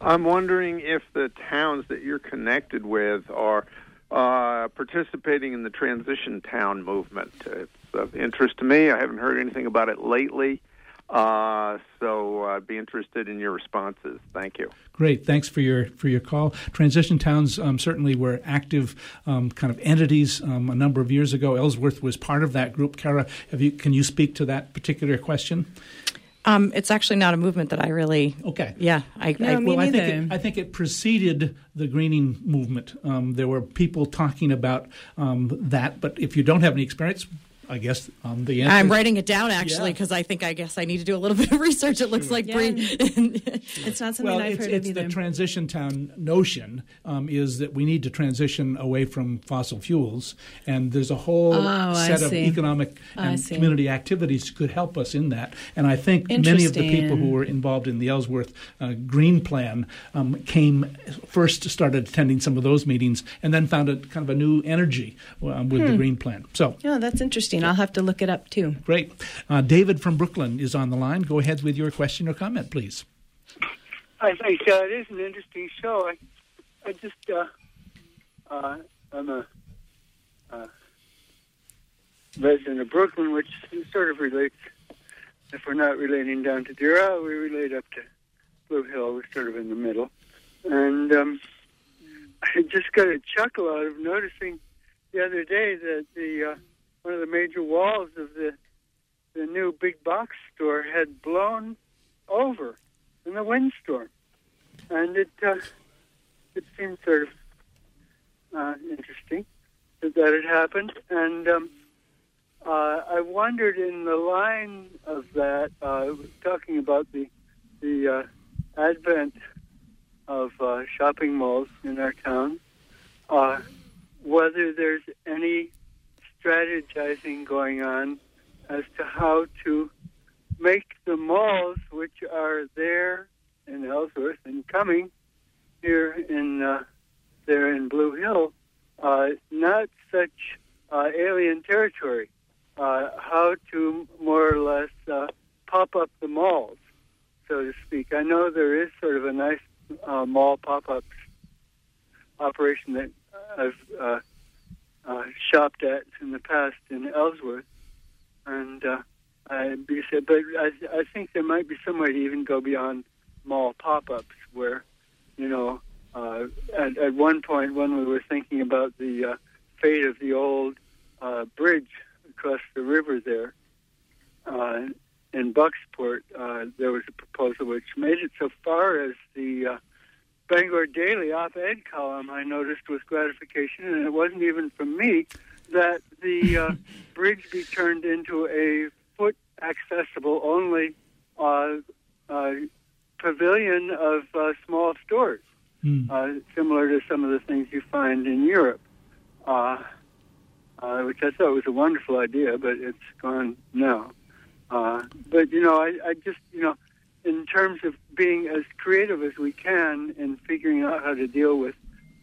I'm wondering if the towns that you're connected with are uh, participating in the transition town movement. It's of interest to me. I haven't heard anything about it lately. Uh, so I'd be interested in your responses. Thank you. Great, thanks for your for your call. Transition towns um, certainly were active um, kind of entities um, a number of years ago. Ellsworth was part of that group. Cara, have you can you speak to that particular question? Um, it's actually not a movement that I really. Okay. Yeah, I. No, I well, I think it, I think it preceded the greening movement. Um, there were people talking about um, that, but if you don't have any experience, I guess um, the answer. I'm writing it down actually Yeah. because I think I guess I need to do a little bit of research. It looks like Yeah. Breen- It's not something Well, I've it's, heard it's of either. the transition town notion um, is that we need to transition away from fossil fuels, and there's a whole Oh, set of economic and community activities could help us in that. And I think many of the people who were involved in the Ellsworth uh, Green Plan um, came first started attending some of those meetings, and then found a kind of a new energy um, with Hmm. the Green Plan. So. yeah, that's interesting. I'll have to look it up too. Great. Uh, David from Brooklin is on the line. Go ahead with your question or comment, please. I think uh, it is an interesting show. I, I just, uh, uh, I'm a uh, resident of Brooklin, which sort of relates. If we're not relating down to Doral, we relate up to Blue Hill. We're sort of in the middle, and um, I just got a chuckle out of noticing the other day that the uh, one of the major walls of the the new big box store had blown over in the windstorm, and it uh, it seemed sort of uh, interesting that had happened. And um, uh, I wondered in the line of that, uh, talking about the the uh, advent of uh, shopping malls in our town, uh, whether there's any strategizing going on as to how to make the malls, which are there in Ellsworth and coming here in uh, there in Blue Hill, uh, not such uh, alien territory. Uh, how to more or less uh, pop up the malls, so to speak. I know there is sort of a nice uh, mall pop-up operation that I've uh, shopped at in the past in Ellsworth, and uh, I, because- but I, I think there might be some way to even go beyond mall pop-ups, where you know, uh, at, at one point when we were thinking about the uh, fate of the old uh, bridge across the river there uh, in Bucksport, uh, there was a proposal which made it so far as the uh, Bangor Daily op-ed column I noticed with gratification, and it wasn't even from me, that the uh, bridge be turned into a foot accessible only uh, uh, pavilion of uh, small stores, uh, similar to some of the things you find in Europe, uh, uh, which I thought was a wonderful idea, but it's gone now. Uh, but you know, I, I just you know, in terms of being as creative as we can in figuring out how to deal with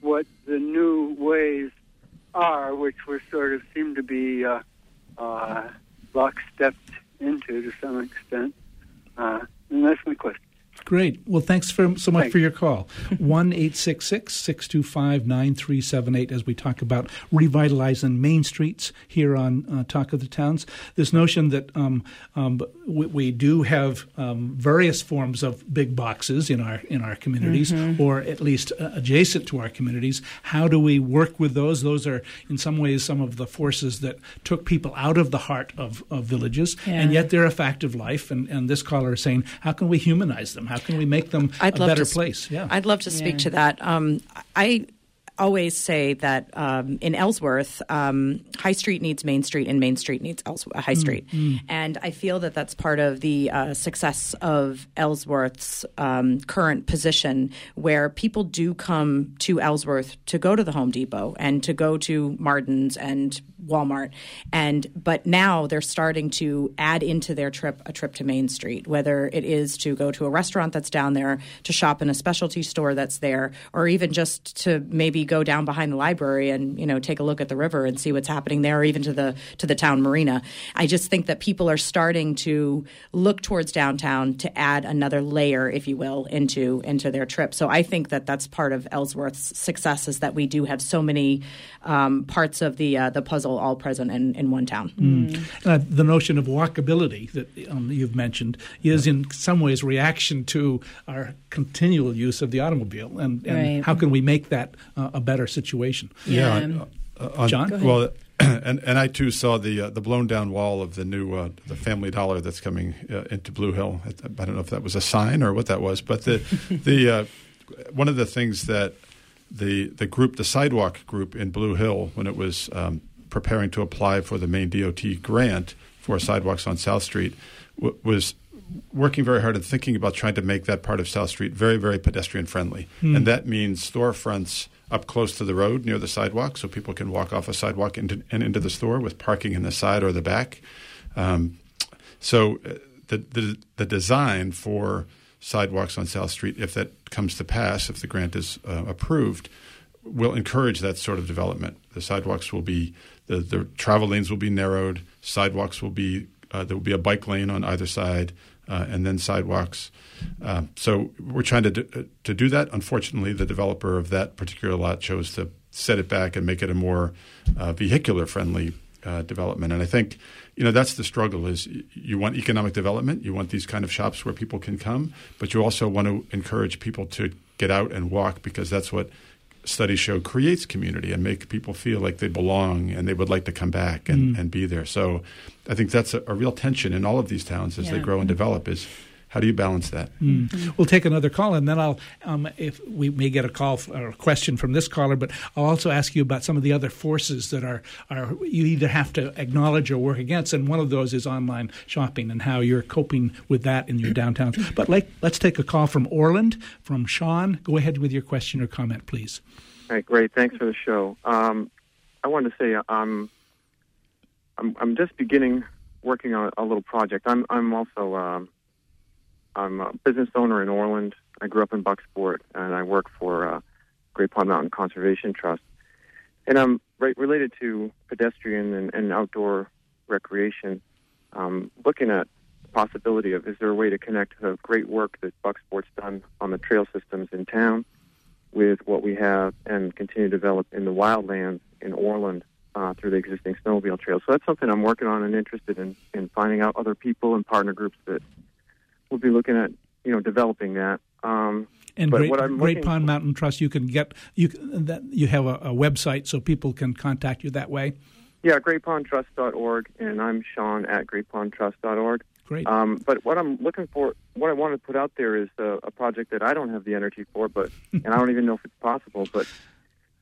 what the new ways are, which we're sort of seem to be uh, uh, lockstepped into to some extent. Uh, and that's my question. Great. Well, thanks for, so much Thanks. for your call. 1 625 9378 as we talk about revitalizing main streets here on uh, Talk of the Towns. This notion that um, um, we, we do have um, various forms of big boxes in our, in our communities, or at least uh, adjacent to our communities. How do we work with those? Those are, in some ways, some of the forces that took people out of the heart of, of villages, and yet they're a fact of life. And, and this caller is saying, how can we humanize them? How can we make them I'd a love better to, place? Yeah. I'd love to speak Yeah. to that. Um, I always say that um, in Ellsworth, um, High Street needs Main Street, and Main Street needs Ellsworth, Mm, High Street. And I feel that that's part of the uh, success of Ellsworth's um, current position, where people do come to Ellsworth to go to the Home Depot and to go to Marden's and Walmart, and but now they're starting to add into their trip a trip to Main Street, whether it is to go to a restaurant that's down there, to shop in a specialty store that's there, or even just to maybe go down behind the library and you know take a look at the river and see what's happening there, or even to the to the town marina. I just think that people are starting to look towards downtown to add another layer, if you will, into into their trip. So I think that that's part of Ellsworth's success is that we do have so many um, parts of the uh, the puzzle all present in, in one town. Mm. Uh, the notion of walkability that um, you've mentioned is in some ways reaction to our continual use of the automobile, and, and Right. how can we make that uh, a better situation? Yeah. on- uh, on- John? Well, and and I too saw the uh, the blown down wall of the new uh, the Family Dollar that's coming uh, into Blue Hill. I, I don't know if that was a sign or what that was, but the the uh, one of the things that the the group, the sidewalk group in Blue Hill, when it was um, preparing to apply for the Maine DOT grant for sidewalks on South Street, w- was working very hard and thinking about trying to make that part of South Street very, very pedestrian friendly. And that means storefronts up close to the road near the sidewalk so people can walk off a sidewalk into, and into the store with parking in the side or the back. Um, so uh, the, the the design for sidewalks on South Street, if that comes to pass, if the grant is uh, approved, will encourage that sort of development. The sidewalks will be the, the travel lanes will be narrowed. Sidewalks will be uh, there will be a bike lane on either side, uh, and then sidewalks. Uh, so we're trying to do, uh, to do that. Unfortunately, the developer of that particular lot chose to set it back and make it a more uh, vehicular friendly uh, development. And I think, you know, that's the struggle is you want economic development, you want these kind of shops where people can come, but you also want to encourage people to get out and walk because that's what studies show creates community and make people feel like they belong and they would like to come back and, and be there. So I think that's a, a real tension in all of these towns as they grow and develop is how do you balance that? Mm. We'll take another call, and then I'll, um, if we may get a call f- or a question from this caller, but I'll also ask you about some of the other forces that are, are you either have to acknowledge or work against, and one of those is online shopping and how you're coping with that in your downtown. But like, let's take a call from Orland, from Sean. Go ahead with your question or comment, please. All right, great. Thanks for the show. Um, I wanted to say um, I'm I'm just beginning working on a little project. I'm I'm also um, I'm a business owner in Orland. I grew up in Bucksport, and I work for uh, Great Pond Mountain Conservation Trust. And I'm right, related to pedestrian and, and outdoor recreation. Um, looking at the possibility of is there a way to connect the great work that Bucksport's done on the trail systems in town with what we have and continue to develop in the wildlands in Orland uh, through the existing snowmobile trails. So that's something I'm working on and interested in, in finding out other people and partner groups that will be looking at, you know, developing that. Um, And But Great, Great Pond for- Mountain Trust, you can get you that you have a, a website so people can contact you that way. yeah, greatpondtrust.org, and I'm Sean at greatpondtrust.org. Great. Um, but what I'm looking for, what I want to put out there is a, a project that I don't have the energy for, but and I don't even know if it's possible. But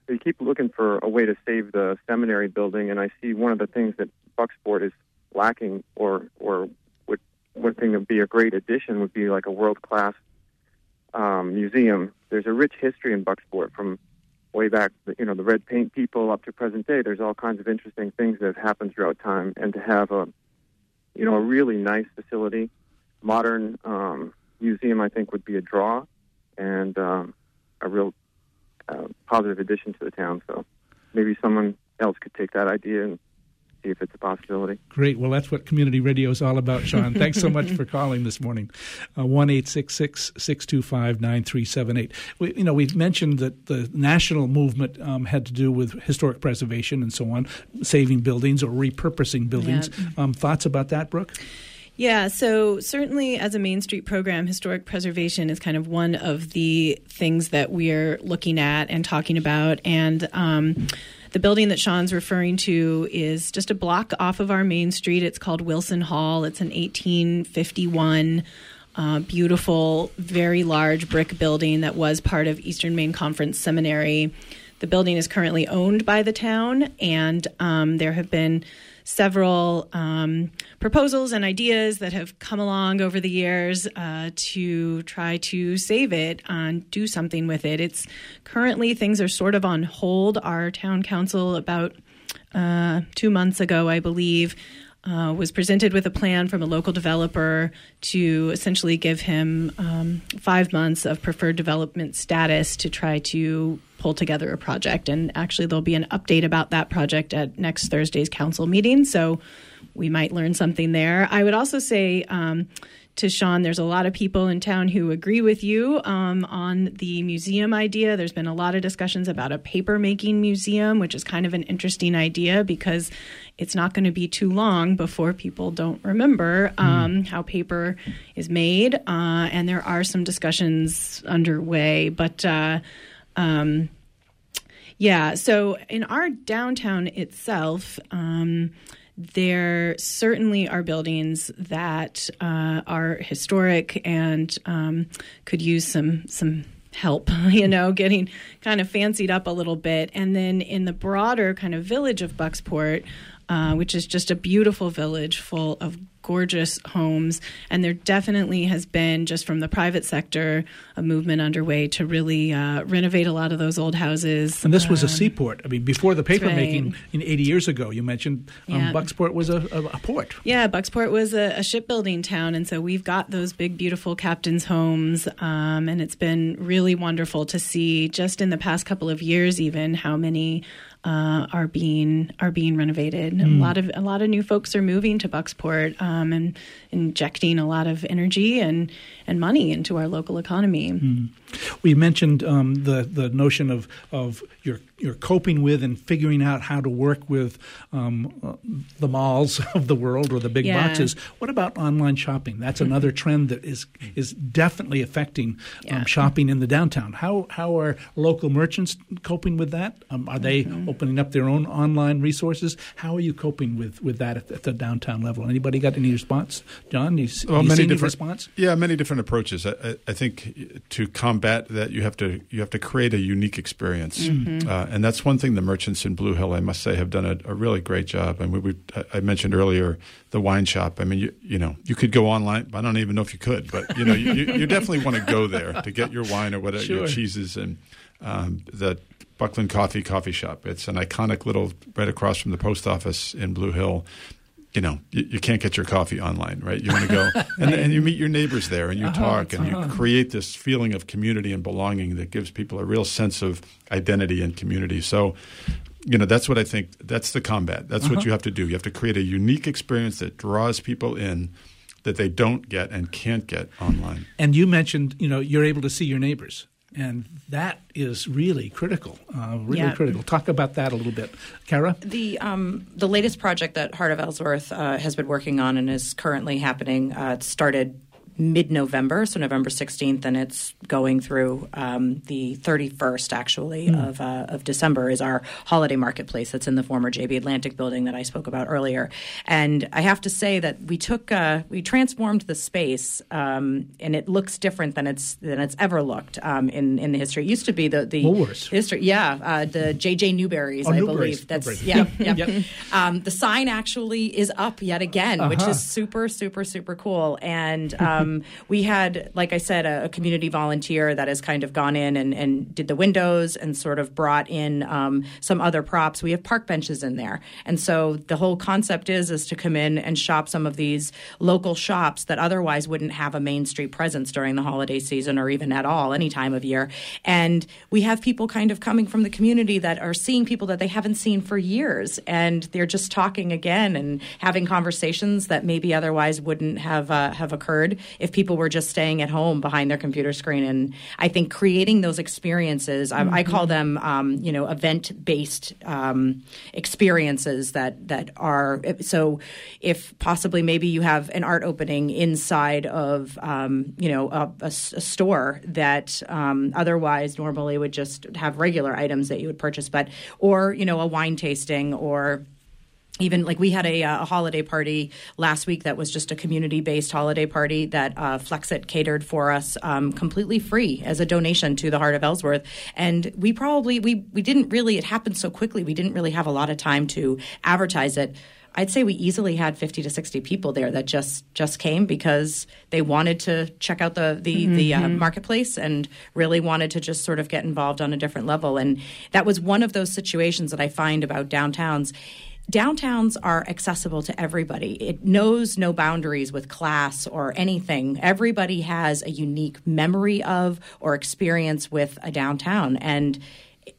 they keep looking for a way to save the seminary building, and I see one of the things that Bucksport is lacking, or or one thing that would be a great addition would be like a world class um, museum. There's a rich history in Bucksport from way back, you know, the red paint people up to present day. There's all kinds of interesting things that have happened throughout time, and to have a you know, a really nice facility, modern um, museum, I think would be a draw and um, a real uh, positive addition to the town. So maybe someone else could take that idea and see if it's a possibility. Great. Well, that's what community radio is all about, Sean. Thanks so much for calling this morning. Uh, One eight six six six two five nine three seven eight. We, you know, we've mentioned that the national movement um, had to do with historic preservation and so on, saving buildings or repurposing buildings. Um, thoughts about that, Brooke? Yeah, so certainly as a Main Street program, historic preservation is kind of one of the things that we're looking at and talking about. And um, the building that Sean's referring to is just a block off of our Main Street. It's called Wilson Hall. It's an 1851 uh, beautiful, very large brick building that was part of Eastern Maine Conference Seminary. The building is currently owned by the town, and um, there have been several um, proposals and ideas that have come along over the years uh, to try to save it and do something with it. It's currently things are sort of on hold. Our town council about uh, two months ago, I believe, uh, was presented with a plan from a local developer to essentially give him um, five months of preferred development status to try to pull together a project. And actually, there'll be an update about that project at next Thursday's council meeting. So we might learn something there. I would also say, um, to Sean, there's a lot of people in town who agree with you um, on the museum idea. There's been a lot of discussions about a paper making museum, which is kind of an interesting idea because it's not going to be too long before people don't remember um, mm. how paper is made. Uh, and there are some discussions underway. But uh, um, yeah, so in our downtown itself, um, there certainly are buildings that uh, are historic and um, could use some some help, you know, getting kind of fancied up a little bit. And then in the broader kind of village of Bucksport, uh, which is just a beautiful village full of gorgeous homes. And there definitely has been, just from the private sector, a movement underway to really uh, renovate a lot of those old houses. And this was um, a seaport. I mean, before the papermaking right. in 80 years ago, you mentioned um, yeah. Bucksport was a, a, a, port. Yeah, Bucksport was a, a, shipbuilding town. And so we've got those big, beautiful captain's homes. Um, and it's been really wonderful to see just in the past couple of years, even how many uh, are being are being renovated. Mm. A hmm. lot of a lot of new folks are moving to Bucksport um, and injecting a lot of energy and and money into our local economy. Mm. We mentioned um, the the notion of of your you're coping with and figuring out how to work with um, uh, the malls of the world or the big yeah. boxes. What about online shopping? That's mm-hmm. another trend that is is definitely affecting um, yeah. um, shopping in the downtown. How how are local merchants coping with that? Um, are they mm-hmm. Opening up their own online resources? How are you coping with, with that at, at the downtown level? Anybody got any response, John? You, well, you many different response. Yeah, many different approaches. I, I, think to combat that, you have to you have to create a unique experience. Mm-hmm. Uh, and that's one thing the merchants in Blue Hill, I must say, have done a, a really great job. And we, we, I mentioned earlier the wine shop. I mean, you, you know, you could go online. I don't even know if you could, but you know, you, you definitely want to go there to get your wine or whatever sure. your cheeses and um, the Bucklyn Coffee Coffee Shop. It's an iconic little right across from the post office in Blue Hill you know, you, you, can't get your coffee online, right? You want to go and, and you meet your neighbors there and you uh-huh, talk and uh-huh. you create this feeling of community and belonging that gives people a real sense of identity and community. So, you know, that's what I think. That's the combat. That's uh-huh. what you have to do. You have to create a unique experience that draws people in that they don't get and can't get online. And you mentioned, you know, you're able to see your neighbors and that is really critical, uh, really yeah. critical. Talk about that a little bit, Cara. The um, the latest project that Heart of Ellsworth uh, has been working on and is currently happening uh, started mid November, so November 16th, and it's going through um, the 31st, actually, mm. of, uh, of December, is our holiday marketplace that's in the former JB Atlantic building that I spoke about earlier. And I have to say that we took, uh, we transformed the space, um, and it looks different than it's than it's ever looked um, in, in the history. It used to be the, the Woolworths. history, yeah, uh, the JJ Newberry's, oh, I Newberry's. believe. That's, yeah, yeah. yep. Um, the sign actually is up yet again, uh-huh. which is super, super, super cool. And um, we had, like I said, a, a, community volunteer that has kind of gone in and, and did the windows and sort of brought in um, some other props. We have park benches in there, and so the whole concept is is to come in and shop some of these local shops that otherwise wouldn't have a main street presence during the holiday season or even at all any time of year. And we have people kind of coming from the community that are seeing people that they haven't seen for years, and they're just talking again and having conversations that maybe otherwise wouldn't have uh, have occurred if people were just staying at home behind their computer screen. And I think creating those experiences, mm-hmm. I, I, call them, um, you know, event based um, experiences that that are so. If possibly, maybe you have an art opening inside of, um, you know, a, a, a store that um, otherwise normally would just have regular items that you would purchase, but or you know, a wine tasting or even like we had a, uh, a, holiday party last week that was just a community based holiday party that uh, Flexit catered for us um, completely free as a donation to the Heart of Ellsworth. And we probably we we didn't really it happened so quickly we didn't really have a lot of time to advertise it. I'd say we easily had 50 to 60 people there that just just came because they wanted to check out the the, mm-hmm. the uh, marketplace and really wanted to just sort of get involved on a different level. And that was one of those situations that I find about downtowns downtowns are accessible to everybody. It knows no boundaries with class or anything. Everybody has a unique memory of or experience with a downtown. And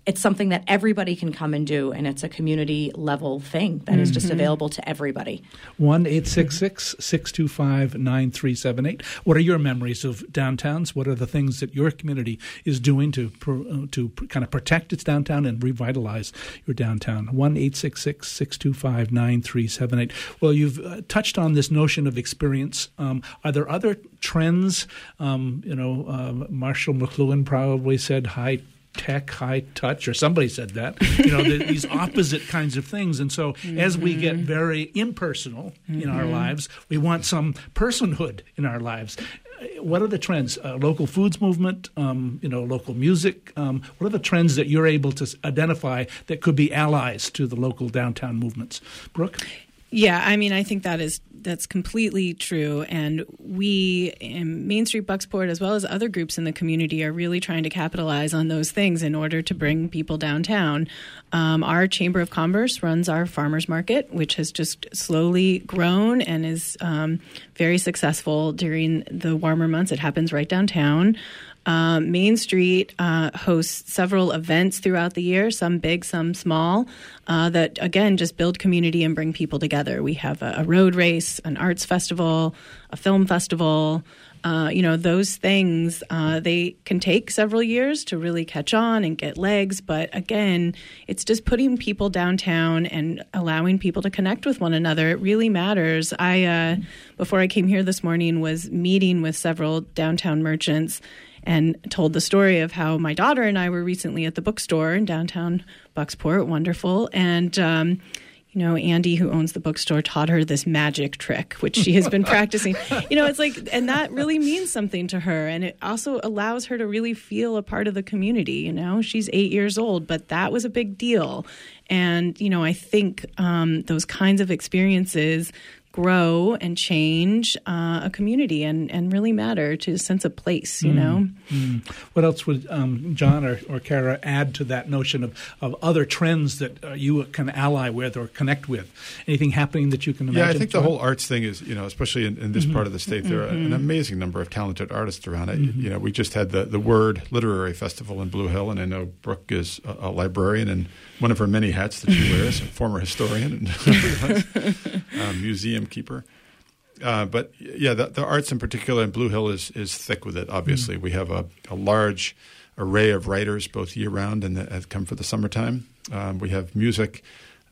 it's something that everybody can come and do, and it's a community level thing that mm-hmm. is just mm-hmm. available to everybody. 1 625 9378. What are your memories of downtowns? What are the things that your community is doing to, uh, to kind of protect its downtown and revitalize your downtown? 1 625 9378. Well, you've uh, touched on this notion of experience. Um, are there other trends? Um, you know, uh, Marshall McLuhan probably said high tech, high touch, or somebody said that. You know, the, these opposite kinds of things. And so, mm-hmm. as we get mm-hmm. very impersonal mm-hmm. in our mm-hmm. lives, we want some personhood in our lives. What are the trends? Uh, local foods movement, um, you know, local music. Um, what are the trends that you're able to identify that could be allies to the local downtown movements? Brooke. Yeah, I mean, I think that is that's completely true. And we in Main Street Bucksport, as well as other groups in the community, are really trying to capitalize on those things in order to bring people downtown. Um, our Chamber of Commerce runs our farmers market, which has just slowly grown and is um, very successful during the warmer months. It happens right downtown. Uh, Main Street uh, hosts several events throughout the year, some big, some small, uh, that again just build community and bring people together. We have a, a road race, an arts festival, a film festival. Uh, you know, those things, uh, they can take several years to really catch on and get legs. But again, it's just putting people downtown and allowing people to connect with one another. It really matters. I, uh, before I came here this morning, was meeting with several downtown merchants and told the story of how my daughter and I were recently at the bookstore in downtown Bucksport. Wonderful. And, um, you know, Andy, who owns the bookstore, taught her this magic trick, which she has been practicing. You know, it's like, and that really means something to her. And it also allows her to really feel a part of the community. You know, she's eight years old, but that was a big deal. And, you know, I think um, those kinds of experiences grow and change uh, a community and, and really matter to a sense of place, you mm. know? Mm. What else would um, John or, or Cara add to that notion of, of other trends that uh, you can ally with or connect with? Anything happening that you can imagine? Yeah, I think John? the whole arts thing is, you know, especially in, in this mm-hmm. part of the state, there are mm-hmm. an amazing number of talented artists around it. Mm-hmm. You know, we just had the, the Word Literary Festival in Blue Hill, and I know Brooke is a, a librarian and one of her many hats that she wears, a former historian and um, museum keeper. Uh, but yeah, the, the, arts in particular, and Blue Hill is is thick with it. Obviously, mm we have a, a, large array of writers both year round and that have come for the summertime. Um, we have music.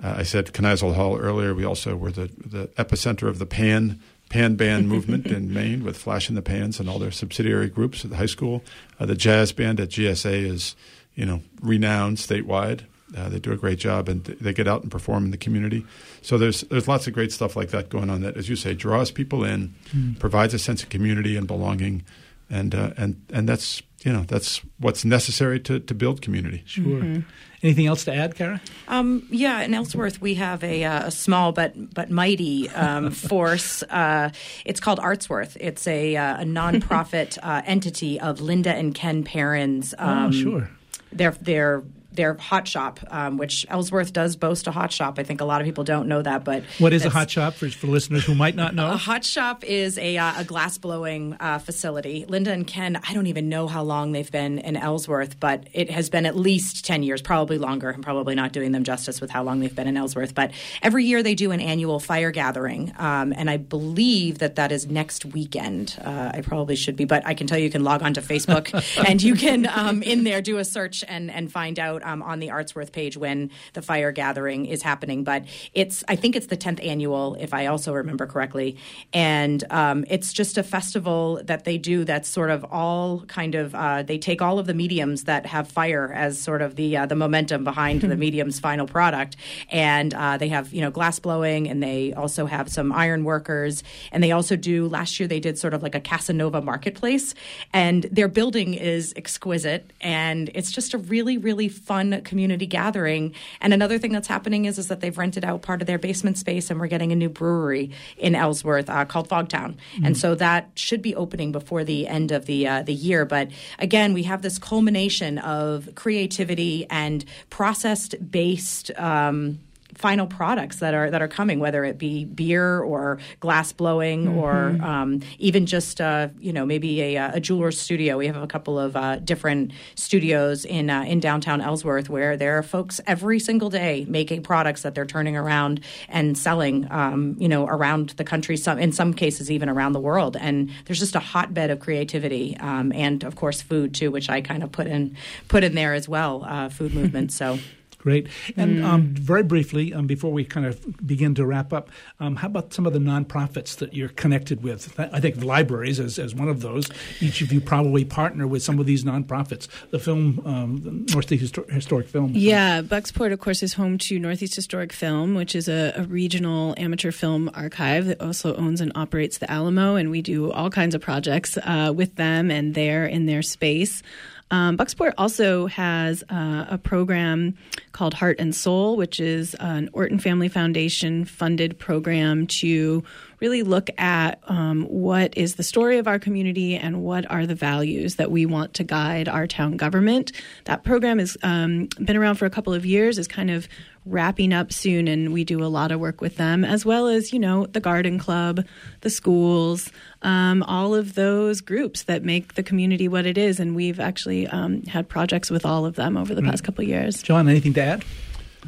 Uh, I said Kneisel Hall earlier. We also were the the epicenter of the pan pan band movement in Maine with Flash in the Pans and all their subsidiary groups at the high school. Uh, the jazz band at GSA is you know renowned statewide. Uh, they do a great job, and they get out and perform in the community. So there's there's lots of great stuff like that going on. That, as you say, draws people in, mm. provides a sense of community and belonging, and uh, and and that's you know that's what's necessary to to build community. Sure. Mm-hmm. Anything else to add, Cara? Um, yeah, in Ellsworth we have a, uh, a small but but mighty um, force. Uh, it's called Artsworth. It's a, uh, a nonprofit uh, entity of Linda and Ken Perrins. Oh, um, oh, sure. They're they're their hot shop, um, which Ellsworth does boast a hot shop. I think a lot of people don't know that, but what is a hot shop for, for listeners who might not know? A hot shop is a, uh, a glass blowing uh, facility. Linda and Ken, I don't even know how long they've been in Ellsworth, but it has been at least ten years, probably longer. I'm probably not doing them justice with how long they've been in Ellsworth, but every year they do an annual fire gathering, um, and I believe that that is next weekend. Uh, I probably should be, but I can tell you, you can log on to Facebook and you can um, in there do a search and and find out um, on the Artsworth page when the fire gathering is happening. But it's I think it's the tenth annual, if I also remember correctly, and um, it's just a festival that they do that's sort of all kind of uh, they take all of the mediums that have fire as sort of the uh, the momentum behind the medium's final product, and uh, they have you know glass blowing, and they also have some iron workers, and they also do last year they did sort of like a Casanova marketplace, and their building is exquisite, and it's just a really really fun fun community gathering. And another thing that's happening is is that they've rented out part of their basement space, and we're getting a new brewery in Ellsworth uh, called Fogtown, mm-hmm. and so that should be opening before the end of the uh, the year. But again, we have this culmination of creativity and process based. Um, final products that are that are coming, whether it be beer or glass blowing Mm-hmm. or um, even just uh, you know maybe a, a jeweler's studio. We have a couple of uh, different studios in uh, in downtown Ellsworth where there are folks every single day making products that they're turning around and selling, um, you know, around the country. Some in some cases even around the world. And there's just a hotbed of creativity um, and of course food too, which I kind of put in put in there as well. Uh, food movement. So. Great. And um, very briefly, um, before we kind of begin to wrap up, um, how about some of the nonprofits that you're connected with? I think libraries, as, as one of those, each of you probably partner with some of these nonprofits. The film, um, the Northeast Histor- Historic Film. Yeah, Bucksport, of course, is home to Northeast Historic Film, which is a, a regional amateur film archive that also owns and operates the Alamo, and we do all kinds of projects uh, with them and there in their space. Um, Bucksport also has uh, a program called Heart and Soul, which is an Orton Family Foundation funded program to really look at um, what is the story of our community and what are the values that we want to guide our town government. That program has um, been around for a couple of years, is kind of wrapping up soon, and we do a lot of work with them, as well as, you know, the garden club, the schools, um, all of those groups that make the community what it is. And we've actually um, had projects with all of them over the past couple of years. John, anything to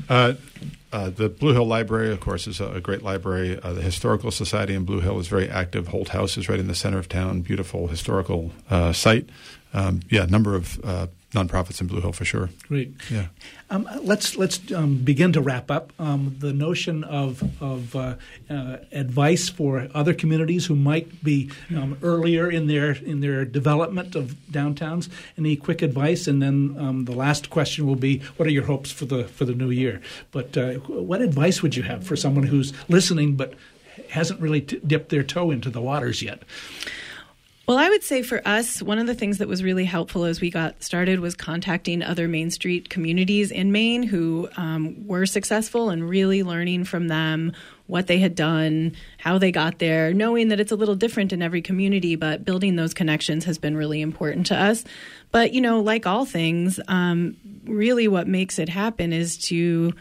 Uh, uh, the Blue Hill Library, of course, is a, a great library. Uh, the Historical Society in Blue Hill is very active. Holt House is right in the center of town. Beautiful historical uh, site. Um, yeah, a number of uh, nonprofits in Blue Hill for sure. Great. Yeah. Um, let's let's um, begin to wrap up. Um, the notion of of uh, uh, advice for other communities who might be um, earlier in their in their development of downtowns. Any quick advice, and then um, the last question will be, what are your hopes for the for the new year? But uh, what advice would you have for someone who's listening but hasn't really t- dipped their toe into the waters yet? Well, I would say for us, one of the things that was really helpful as we got started was contacting other Main Street communities in Maine who um, were successful and really learning from them what they had done, how they got there, knowing that it's a little different in every community, but building those connections has been really important to us. But, you know, like all things, um, really what makes it happen is to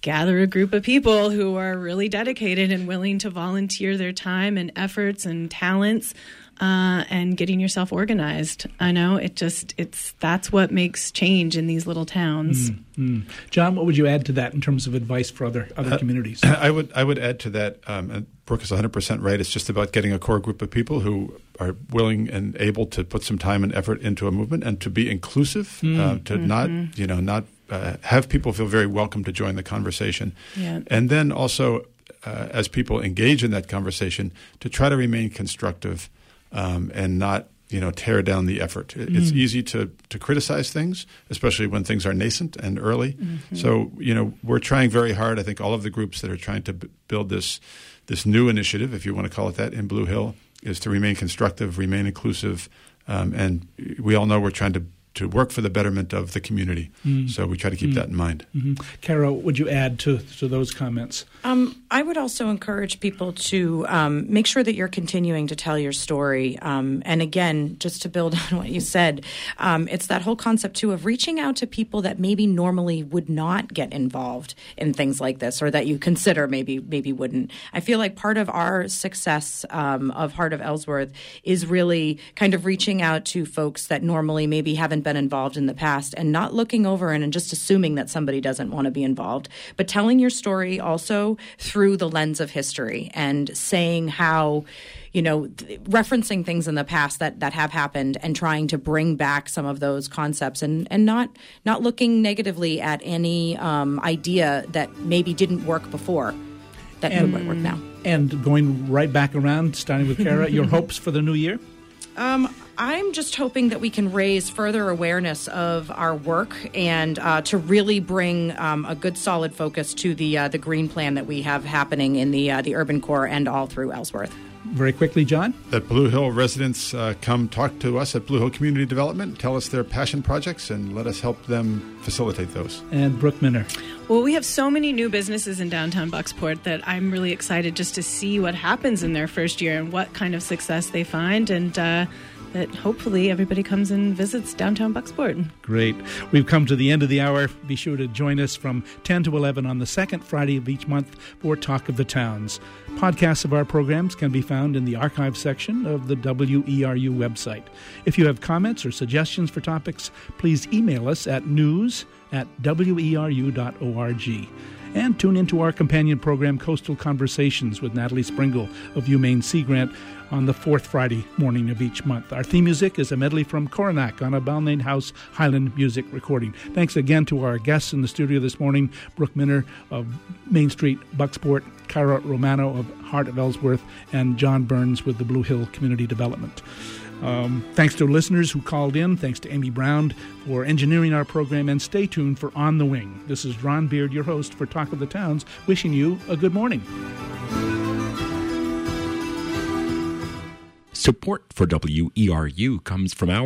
gather a group of people who are really dedicated and willing to volunteer their time and efforts and talents uh, and getting yourself organized. I know it just it's that's what makes change in these little towns. Mm. John, what would you add to that in terms of advice for other other communities? I would I would add to that. Um, and Brooke is 100 percent right. It's just about getting a core group of people who are willing and able to put some time and effort into a movement and to be inclusive, uh, to not you know not uh, have people feel very welcome to join the conversation, Yeah. and then also uh, as people engage in that conversation to try to remain constructive um, and not you know tear down the effort. It- It's easy to to criticize things, especially when things are nascent and early. So you know we're trying very hard. I think all of the groups that are trying to b- build this this new initiative, if you want to call it that, in Blue Hill, is to remain constructive, remain inclusive, um, and we all know we're trying to to work for the betterment of the community. So we try to keep that in mind. hmm Carol, would you add to to those comments? Um, I would also encourage people to um, make sure that you're continuing to tell your story. Um, and again, just to build on what you said, um, it's that whole concept too of reaching out to people that maybe normally would not get involved in things like this, or that you consider maybe maybe wouldn't. I feel like part of our success um, of Heart of Ellsworth is really kind of reaching out to folks that normally maybe haven't been involved in the past, and not looking over and, and just assuming that somebody doesn't want to be involved, but telling your story also through the lens of history and saying how you know th- referencing things in the past that that have happened and trying to bring back some of those concepts and and not not looking negatively at any um, idea that maybe didn't work before that And- would work now And going right back around, starting with Cara, your hopes for the new year? Um, I'm just hoping that we can raise further awareness of our work and uh, to really bring um, a good, solid focus to the uh, the green plan that we have happening in the uh, the urban core and all through Ellsworth. very quickly, John? That Blue Hill residents uh, come talk to us at Blue Hill Community Development, tell us their passion projects, and let us help them facilitate those. And Brooke Minner. Well, we have so many new businesses in downtown Bucksport that I'm really excited just to see what happens in their first year and what kind of success they find. And, uh, that hopefully everybody comes and visits downtown Bucksport. Great. We've come to the end of the hour. Be sure to join us from 10 to 11 on the second Friday of each month for Talk of the Towns. Podcasts of our programs can be found in the archive section of the WERU website. If you have comments or suggestions for topics, please email us at news at weru.org. And tune into our companion program, Coastal Conversations, with Natalie Springuel of UMaine Sea Grant on the fourth Friday morning of each month. Our theme music is a medley from Coronach on a Balmain House Highland music recording. Thanks again to our guests in the studio this morning, Brooke Minner of Main Street Bucksport, Kyra Romano of Heart of Ellsworth, and John Burns with the Blue Hill Community Development. Um, thanks to listeners who called in. Thanks to Amy Brown for engineering our program. And stay tuned for On the Wing. This is Ron Beard, your host for Talk of the Towns, wishing you a good morning. Support for WERU comes from our